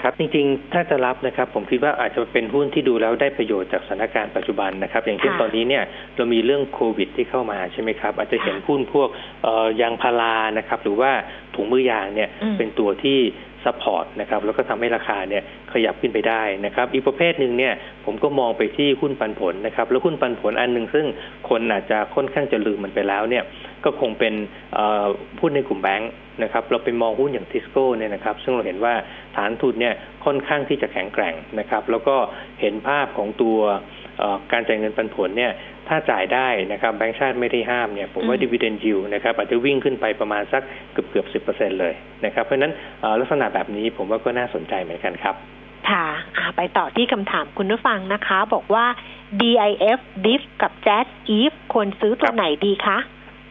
ครับจริงๆ ถ้าจะรับนะครับ ผมคิดว่าอาจจะเป็นหุ้นที่ดูแล้วได้ประโยชน์จากสถานการณ์ปัจจุบันนะครับ อย่างเช่นค่ะตอนนี้เนี่ยเรามีเรื่องโควิดที่เข้ามาใช่ไหมครับ อาจจะเห็นค่ะหุ้นพวกเอ่อยางพารานะครับ หรือว่าถุงมือยางเนี่ยอืมเป็นตัวที่ support นะครับแล้วก็ทำให้ราคาเนี่ยขยับขึ้นไปได้นะครับ อีกประเภทหนึ่งเนี่ยผมก็มองไปที่หุ้นปันผลนะครับ แล้วหุ้นปันผลอันหนึ่งซึ่งคนอาจจะค่อนข้างจะลืมมันไปแล้วเนี่ยก็คงเป็นเอ่อหุ้นในกลุ่มแบงค์นะครับเราไปมองหุ้นอย่างทิสโก้เนี่ยนะครับ ซึ่งเราเห็นว่าฐานทุนเนี่ยค่อนข้างที่จะแข็งแกร่งนะครับ แล้วก็เห็นภาพของตัวเอ่อ การจ่ายเงินปันผลเนี่ยถ้าจ่ายได้นะครับแบงก์ชาติไม่ได้ห้ามเนี่ยผมว่าอืมดีเวเดนยิวนะครับอาจจะวิ่งขึ้นไปประมาณสักเกือบเกือบสิบเปอร์เซ็นเลยนะครับเพราะฉะนั้นเอ่อลักษณะแบบนี้ผมว่าก็น่าสนใจเหมือนกันครับค่ะอ่าไปต่อที่คำถามคุณผู้ฟังนะคะ บอกว่า DIF DIF กับ Jazz Eve ควรซื้อตัวไหนดีคะ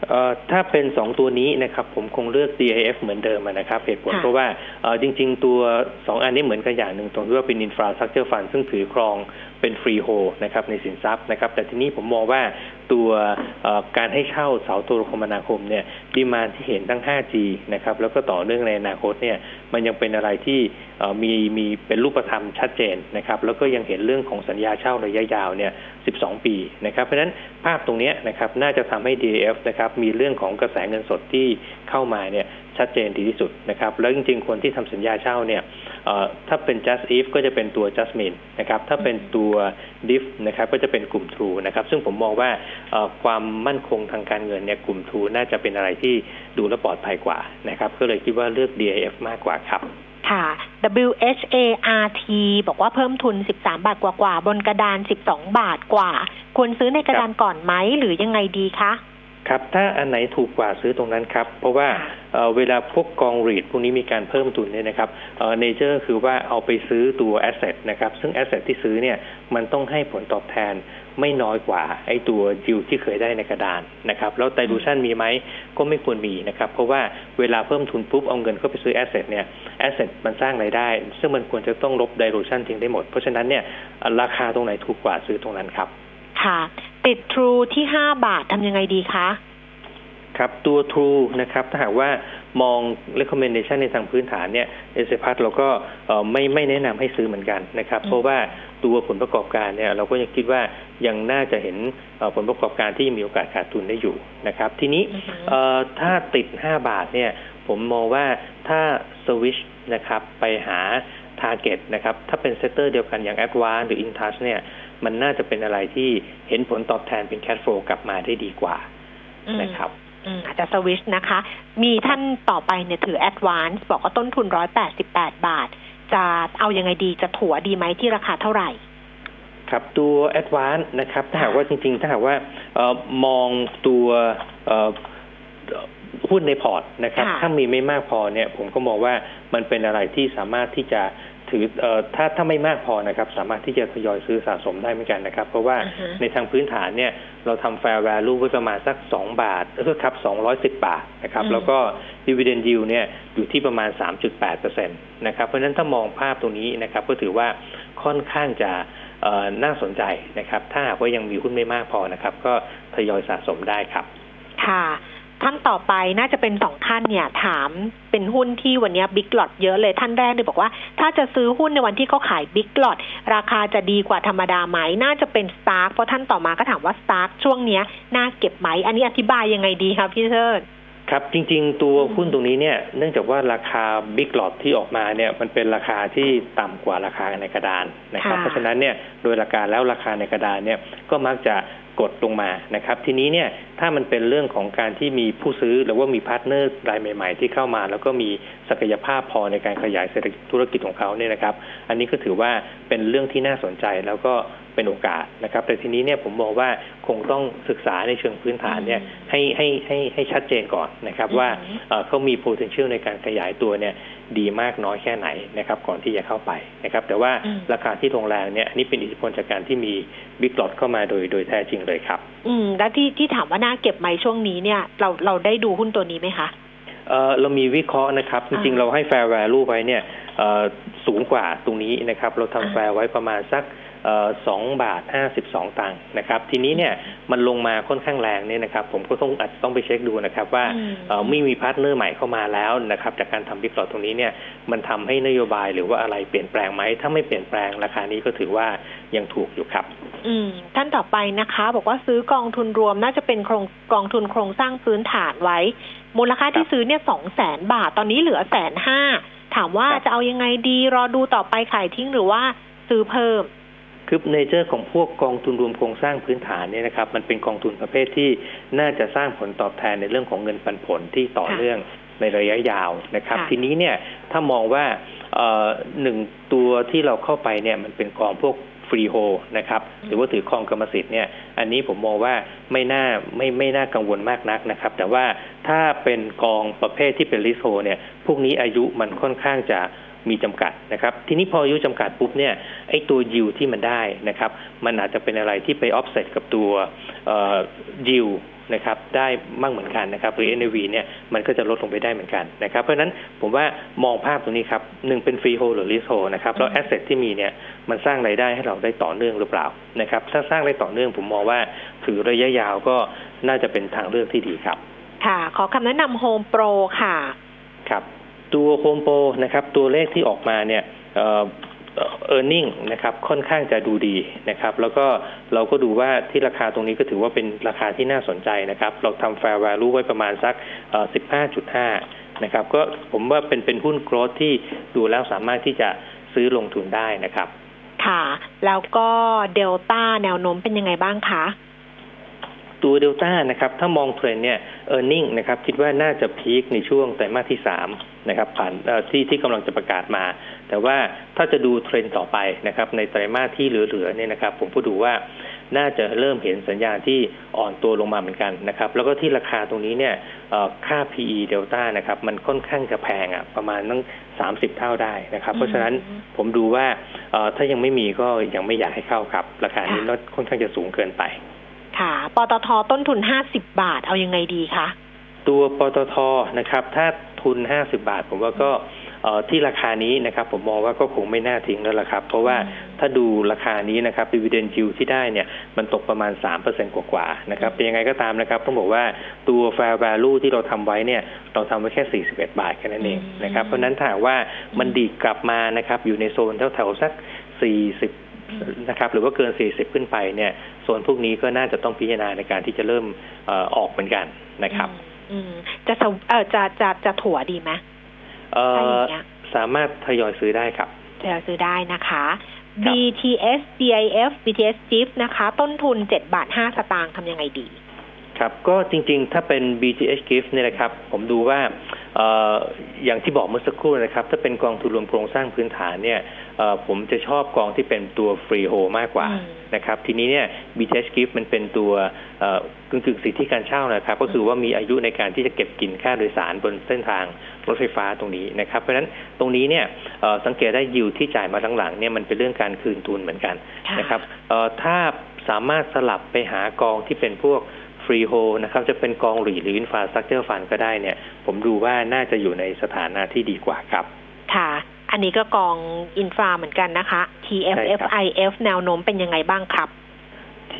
เอ่อถ้าเป็นสองตัวนี้นะครับผมคงเลือก DIF เหมือนเดิมอะนะครับเหตุผลค่ะเพราะว่าเอ่อจริง ๆ ตัวสองอันนี้เหมือนกันอย่างหนึ่งตรงที่ว่าเป็น infrastructure fund ซึ่งถือครอง เป็นฟรีโฮนะครับในสินทรัพย์นะครับ แต่ทีนี้ผมมองว่าตัวการให้เช่าเสาโทรคมนาคมเนี่ยดีมานที่เห็นทั้ง 5G นะครับแล้วก็ต่อเนื่องในอนาคตเนี่ยมันยังเป็นอะไรที่มีมีเป็นรูปธรรมชัดเจนนะครับ แล้วก็ยังเห็นเรื่องของสัญญาเช่าระยะยาวเนี่ย 12 ปีนะครับ เพราะฉะนั้นภาพตรงนี้นะครับน่าจะทำให้ DAF นะครับมีเรื่องของกระแสเงินสดที่เข้ามาเนี่ย ชัดเจนดีที่สุดนะครับ แล้วจริงๆ คนที่ทำสัญญาเช่าเนี่ยถ้าเป็น just if ก็จะเป็นตัว jasmine นะครับ ถ้าเป็นตัว diff นะครับ ก็จะเป็นกลุ่ม true นะครับ ซึ่งผมมองว่าความมั่นคงทางการเงินเนี่ยกลุ่ม true น่าจะเป็นอะไรที่ดูแลปลอดภัยกว่านะครับ ก็เลยคิดว่าเลือก DIF มากกว่าครับค่ะ WHART บอกว่าเพิ่มทุน 13 บาทกว่าๆบนกระดาน 12 บาทกว่า ควรซื้อในกระดานก่อนไหมหรือยังไงดีคะ ครับถ้าอันไหนถูกกว่าซื้อตรงนั้นครับ เพราะว่าเอ่อเวลาพวกกอง REIT พวกนี้มีการเพิ่มทุนเนี่ยนะครับเอ่อ nature คือว่าเอาไปซื้อตัว asset นะครับซึ่ง asset ที่ซื้อเนี่ยมันต้องให้ผลตอบแทนไม่น้อยกว่าไอ้ตัวจิวที่เคยได้ในกระดานนะครับแล้ว dilution มีไหมก็ไม่ควรมีนะครับ เพราะว่าเวลาเพิ่มทุนปุ๊บเอาเงินเข้าไปซื้อ asset เนี่ย asset มันสร้างรายได้ ซึ่งมันควรจะต้องลบ dilution ทิ้งได้หมด เพราะฉะนั้นเนี่ยราคาตรงไหนถูกกว่าซื้อตรงนั้นครับค่ะ ติด True ที่5บาททำยังไงดีคะ ครับตัว True นะครับ ถ้าหากว่ามอง recommendation ในทางพื้นฐานเนี่ยเอเซียพลัสเราก็เอ่อไม่ไม่แนะนำให้ซื้อเหมือนกันนะครับ เพราะว่าตัวผลประกอบการเนี่ยเราก็ยังคิดว่ายังน่าจะเห็นเอ่อผลประกอบการที่มีโอกาสขาดทุนได้อยู่นะครับ ทีนี้เอ่อถ้าติด 5 บาทเนี่ยผมมองว่าถ้าสวิชนะครับไปหา target นะครับถ้าเป็น sector เดียวกันอย่าง Advance หรือ Intouch เนี่ย มันน่าจะเป็นอะไรที่เห็นผลตอบแทนเป็น cash flow กลับมาได้ดีกว่าอืมนะครับอืมอาจจะสวิชนะคะ มีท่านต่อไปเนี่ยถือ Advance บอกว่าต้นทุน188บาท จะเอายังไงดีจะถัวดีไหมที่ราคาเท่าไหร่ ครับตัว Advance นะครับ ถ้าหากว่าจริง ๆ ถ้าหากว่าเอ่อมองตัวเอ่อหุ้นในพอร์ตนะครับค่ะถ้ามีไม่มากพอเนี่ย ผมก็มองว่ามันเป็นอะไรที่สามารถที่จะ ถือเอ่อถ้าถ้าไม่มากพอนะครับ สามารถที่จะทยอยซื้อสะสมได้เหมือนกันนะครับ เพราะว่าอือฮึในทางพื้นฐานเนี่ยเราทำ fair value ไว้ประมาณสัก 2 บาทเออครับ 210 บาทนะครับแล้วก็ dividend yield เนี่ยอยู่ที่ประมาณ 3.8%นะครับ เพราะฉะนั้นถ้ามองภาพตรงนี้นะครับ ก็ถือว่าค่อนข้างจะเอ่อน่าสนใจนะครับ ถ้าหากว่ายังมีหุ้นไม่มากพอนะครับ ก็ทยอยสะสมได้ครับ ค่ะ ท่านต่อไปน่าจะเป็นสองท่านเนี่ยถามเป็นหุ้นที่วันนี้ big lot เยอะเลยท่านแรกเนี่ยบอกว่า ถ้าจะซื้อหุ้นในวันที่เขาขาย big lot ราคาจะดีกว่าธรรมดาไหมน่าจะเป็น STARK เพราะท่านต่อมาก็ถามว่า STARK ช่วงเนี้ยน่าเก็บไหมอันนี้อธิบายยังไงดีครับพี่เชิด ครับจริง ๆ ตัวหุ้นตรงนี้เนี่ยเนื่องจากว่าราคา big lot ที่ออกมาเนี่ยมันเป็นราคาที่ต่ำกว่าราคาในกระดานนะครับค่ะเพราะฉะนั้นเนี่ยโดยหลักการแล้วราคาในกระดานเนี่ยก็มักจะกดลงมานะครับ ทีนี้เนี่ยถ้ามันเป็นเรื่องของการที่มีผู้ซื้อหรือว่ามี partner รายใหม่ ๆ ที่เข้ามา แล้วก็มีศักยภาพพอในการขยายเศรษฐกิจธุรกิจของเขาเนี่ยนะครับ อันนี้ก็ถือว่าเป็นเรื่องที่น่าสนใจแล้วก็ เป็นโอกาสนะครับ แต่ทีนี้เนี่ยผมมองว่าคงต้องศึกษาในเชิงพื้นฐานเนี่ยให้ให้ให้ให้ชัดเจนก่อนนะครับว่าเอ่อเขามี potential ในการขยายตัวเนี่ยดีมากน้อยแค่ไหนนะครับก่อนที่จะเข้าไปนะครับแต่ว่าอืมราคาที่ลงแรงเนี่ยอันนี้เป็นอิทธิพลจากการที่มีบิ๊กหลอดเข้ามาโดยโดยแท้จริงเลยครับ อืม แล้วที่ที่ถามว่าน่าเก็บไหมช่วงนี้เนี่ย เราเราได้ดูหุ้นตัวนี้ไหมคะเอ่อเรามีวิเคราะห์นะครับ จริงๆอ่าเราให้ fair value ไว้เนี่ยเอ่อสูงกว่าตรงนี้นะครับ เราทำอ่า fair ไว้ประมาณสักเอ่อ สองบาทห้าสิบสองตังค์นะครับ ทีนี้เนี่ยมันลงมาค่อนข้างแรงเนี่ยนะครับ ผมก็ต้องอาจจะต้องไปเช็คดูนะครับ ว่าอืมเอ่อไม่มี partner ใหม่เข้ามาแล้วนะครับ จากการทำ big lot ตรงนี้เนี่ยมันทำให้นโยบายหรือว่าอะไรเปลี่ยนแปลงไหมถ้าไม่เปลี่ยนแปลงราคานี้ก็ถือว่ายังถูกอยู่ครับ อืมท่านต่อไปนะคะ บอกว่าซื้อกองทุนรวมน่าจะเป็นโครงกองทุนโครงสร้างพื้นฐานไว้ มูลค่าที่ซื้อเนี่ยสองแสนบาทตอนนี้เหลือแสนห้าถามว่าครับจะเอายังไงดีรอดูต่อไปขายทิ้งหรือว่าซื้อเพิ่ม คือ nature ของพวกกองทุนรวมโครงสร้างพื้นฐานเนี่ยนะครับ มันเป็นกองทุนประเภทที่น่าจะสร้างผลตอบแทนในเรื่องของเงินปันผลที่ต่อค่ะเนื่องในระยะยาวนะครับค่ะทีนี้เนี่ยถ้ามองว่าเอ่อหนึ่งตัวที่เราเข้าไปเนี่ยมันเป็นกองพวก freehold นะครับหรือว่าถือครองกรรมสิทธิ์เนี่ยอันนี้ผมมองว่าไม่น่าไม่ไม่น่ากังวลมากนักนะครับ แต่ว่าถ้าเป็นกองประเภทที่เป็นลิโฮเนี่ยพวกนี้อายุมันค่อนข้างจะ มีจำกัดนะครับ ทีนี้พออายุจำกัดปุ๊บเนี่ยไอ้ตัวยิวที่มันได้นะครับ มันอาจจะเป็นอะไรที่ไปออฟเซตกับตัว yield นะครับได้มั่งเหมือนกันนะครับหรือ NAV เนี่ยมันก็จะลดลงไปได้เหมือนกันนะครับเพราะฉะนั้นผมว่ามองภาพตรงนี้ครับหนึ่งเป็น freehold หรือ leasehold นะครับแล้ว asset ที่มีเนี่ยมันสร้างรายได้ให้เราได้ต่อเนื่องหรือเปล่านะครับถ้าสร้างได้ต่อเนื่องผมมองว่าถือระยะยาวก็น่าจะเป็นทางเลือกที่ดีครับ ค่ะ ขอคำแนะนำโฮมโปรค่ะ ครับ ตัวโฮมโปรนะครับตัวเลขที่ออกมาเนี่ยเออเออร์เน็งนะครับค่อนข้างจะดูดีนะครับ แล้วก็เราก็ดูว่าที่ราคาตรงนี้ก็ถือว่าเป็นราคาที่น่าสนใจนะครับ เราทำ fair value ไว้ประมาณสัก 15.5 นะครับ ก็ผมว่าเป็นเป็นหุ้น growth ที่ดูแล้วสามารถที่จะซื้อลงทุนได้นะครับ ค่ะ แล้วก็เดลต้าแนวโน้มเป็นยังไงบ้างคะ ตัวเดลต้านะครับถ้ามองเทรนเนี่ย earning นะครับคิดว่าน่าจะ peak ในช่วงไตรมาสที่สามนะครับผ่านที่ที่กำลังจะประกาศมา แต่ว่าถ้าจะดูเทรนต่อไปนะครับในไตรมาสที่เหลือๆเนี่ยนะครับ ผมก็ดูว่าน่าจะเริ่มเห็นสัญญาณที่อ่อนตัวลงมาเหมือนกันนะครับ แล้วก็ที่ราคาตรงนี้เนี่ยค่า PE เดลต้านะครับ มันค่อนข้างจะแพงอะประมาณตั้งสามสิบเท่าได้นะครับ เพราะฉะนั้นผมดูว่าถ้ายังไม่มีก็ยังไม่อยากให้เข้าครับ ราคานี้ค่อนข้างจะสูงเกินไป ค่ะ ปตทต้นทุนห้าสิบบาทเอายังไงดีคะตัวปตทนะครับ ถ้าทุนห้าสิบาท ผมว่าก็ที่ราคานี้นะครับ ผมมองว่าก็คงไม่น่าทิ้งแล้วละครับ เพราะว่าถ้าดูราคานี้นะครับดีเวเดนจิวที่ได้เนี่ยมันตกประมาณสามเปอร์เซ็นกว่าๆนะครับเป็นยังไงก็ตามนะครับต้องบอกว่าตัว fair value ที่เราทำไว้เนี่ยเราทำไว้แค่สี่สิบเอ็ดบาทแค่นั้นเองนะครับ เพราะนั้นถ้าว่ามันดีกลับมานะครับอยู่ในโซนแถวๆสักสี่สิบนะครับหรือว่าเกิน 40 ขึ้นไปเนี่ย โซนพวกนี้ก็น่าจะต้องพิจารณาในการที่จะเริ่มออกเหมือนกันนะครับจะเออจะจะจะถั่วดีไหมเออสามารถทยอยซื้อได้ครับทยอยซื้อได้นะคะ BTS DIF BTS GIF นะคะ ต้นทุนเจ็ดบาทห้าสตางค์ทำยังไงดี ครับก็จริงๆ ถ้าเป็น BTS GIF เนี่ยนะครับ ผมดูว่าอย่างที่บอกเมื่อสักครู่นะครับ ถ้าเป็นกองทุนรวมโครงสร้างพื้นฐานเนี่ย ผมจะชอบกองที่เป็นตัวฟรีโฮมากกว่านะครับ ทีนี้เนี่ย BTS Gift มันเป็นตัวกึ่งกึ่งสิทธิการเช่านะครับ ก็คือว่ามีอายุในการที่จะเก็บกินค่าโดยสารบนเส้นทางรถไฟฟ้าตรงนี้นะครับ เพราะฉะนั้นตรงนี้เนี่ยสังเกตได้ยิวที่จ่ายมาหลังๆเนี่ยมันเป็นเรื่องการคืนทุนเหมือนกันนะครับถ้าสามารถสลับไปหากองที่เป็นพวก freehold นะครับจะเป็นกอง REIT หรือ infrastructure fund ก็ได้เนี่ย ผมดูว่าน่าจะอยู่ในสถานะที่ดีกว่าครับ ค่ะ อันนี้ก็กอง infra เหมือนกันนะคะ TFFIF แนวโน้มเป็นยังไงบ้างครับ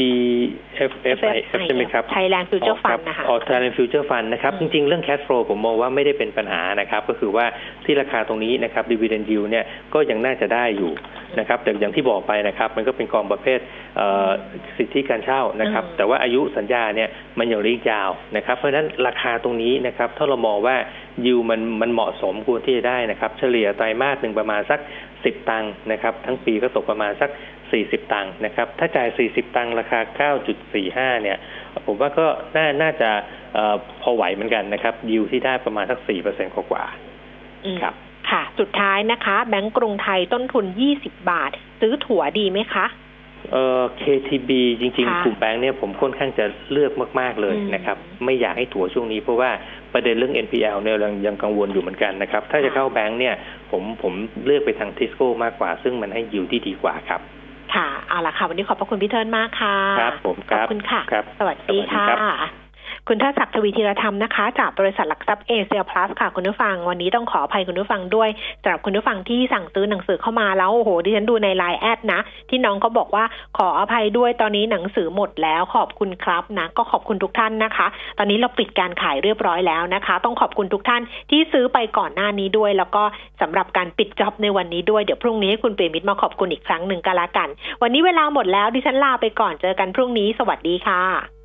TFFIF ใช่ไหมครับ Thailand Future Fund นะคะอ๋อ Thailand Future Fund นะครับ จริง ๆ เรื่อง cash flow ผมมองว่าไม่ได้เป็นปัญหานะครับ ก็คือว่าที่ราคาตรงนี้นะครับ dividend yield เนี่ยก็ยังน่าจะได้อยู่นะครับ แต่อย่างที่บอกไปนะครับ มันก็เป็นกองประเภทสิทธิการเช่านะครับ แต่ว่าอายุสัญญาเนี่ยมันยังรีกยาวนะครับ เพราะฉะนั้นราคาตรงนี้นะครับ ถ้าเรามองว่ายิวมันมันเหมาะสมควรที่จะได้นะครับ เฉลี่ยไตรมาสหนึ่งประมาณสัก สิบตังค์นะครับ ทั้งปีก็ตกประมาณสักสี่สิบตังค์นะครับ ถ้าจ่ายสี่สิบตังค์ราคาเก้าจุดสี่ห้าเนี่ย ผมว่าก็น่าน่าจะพอไหวเหมือนกันนะครับยิวที่ได้ประมาณสักสี่เปอร์เซ็นต์กว่าครับ ค่ะ สุดท้ายนะคะ แบงก์กรุงไทยต้นทุนยี่สิบบาท ซื้อถั่วดีไหมคะ เอ่อ KTB จริงๆกลุ่มแบงค์เนี่ยผมค่อนข้างจะเลือกมากๆเลยนะครับ ไม่อยากให้ถั่วช่วงนี้เพราะว่าประเด็นเรื่อง NPL เนี่ยยังยังกังวลอยู่เหมือนกันนะครับ ถ้าจะเข้าแบงค์เนี่ยผมผมเลือกไปทางทิสโก้มากกว่า ซึ่งมันให้ยิวที่ดีกว่าครับ ค่ะ เอาละค่ะ วันนี้ขอบพระคุณพี่เทิร์นมากค่ะ ครับผมขอบคุณค่ะครับสวัสดีค่ะ คุณท่าศักดิ์ทวีธีรธรรมนะคะ จากบริษัทหลักทรัพย์เอเชียพลัสค่ะคุณผู้ฟัง วันนี้ต้องขออภัยคุณผู้ฟังด้วยสำหรับคุณผู้ฟังที่สั่งซื้อหนังสือเข้ามาแล้วโอ้โหดิฉันดูในไลน์แอดนะ ที่น้องเขาบอกว่าขออภัยด้วยตอนนี้หนังสือหมดแล้วขอบคุณครับนะ ก็ขอบคุณทุกท่านนะคะ ตอนนี้เราปิดการขายเรียบร้อยแล้วนะคะ ต้องขอบคุณทุกท่านที่ซื้อไปก่อนหน้านี้ด้วย แล้วก็สำหรับการปิดจ็อบในวันนี้ด้วยเดี๋ยวพรุ่งนี้ให้คุณเปรมิตมาขอบคุณอีกครั้งหนึ่งก็แล้วกัน วันนี้เวลาหมดแล้วดิฉันลาไปก่อนเจอกันพรุ่งนี้สวัสดีค่ะ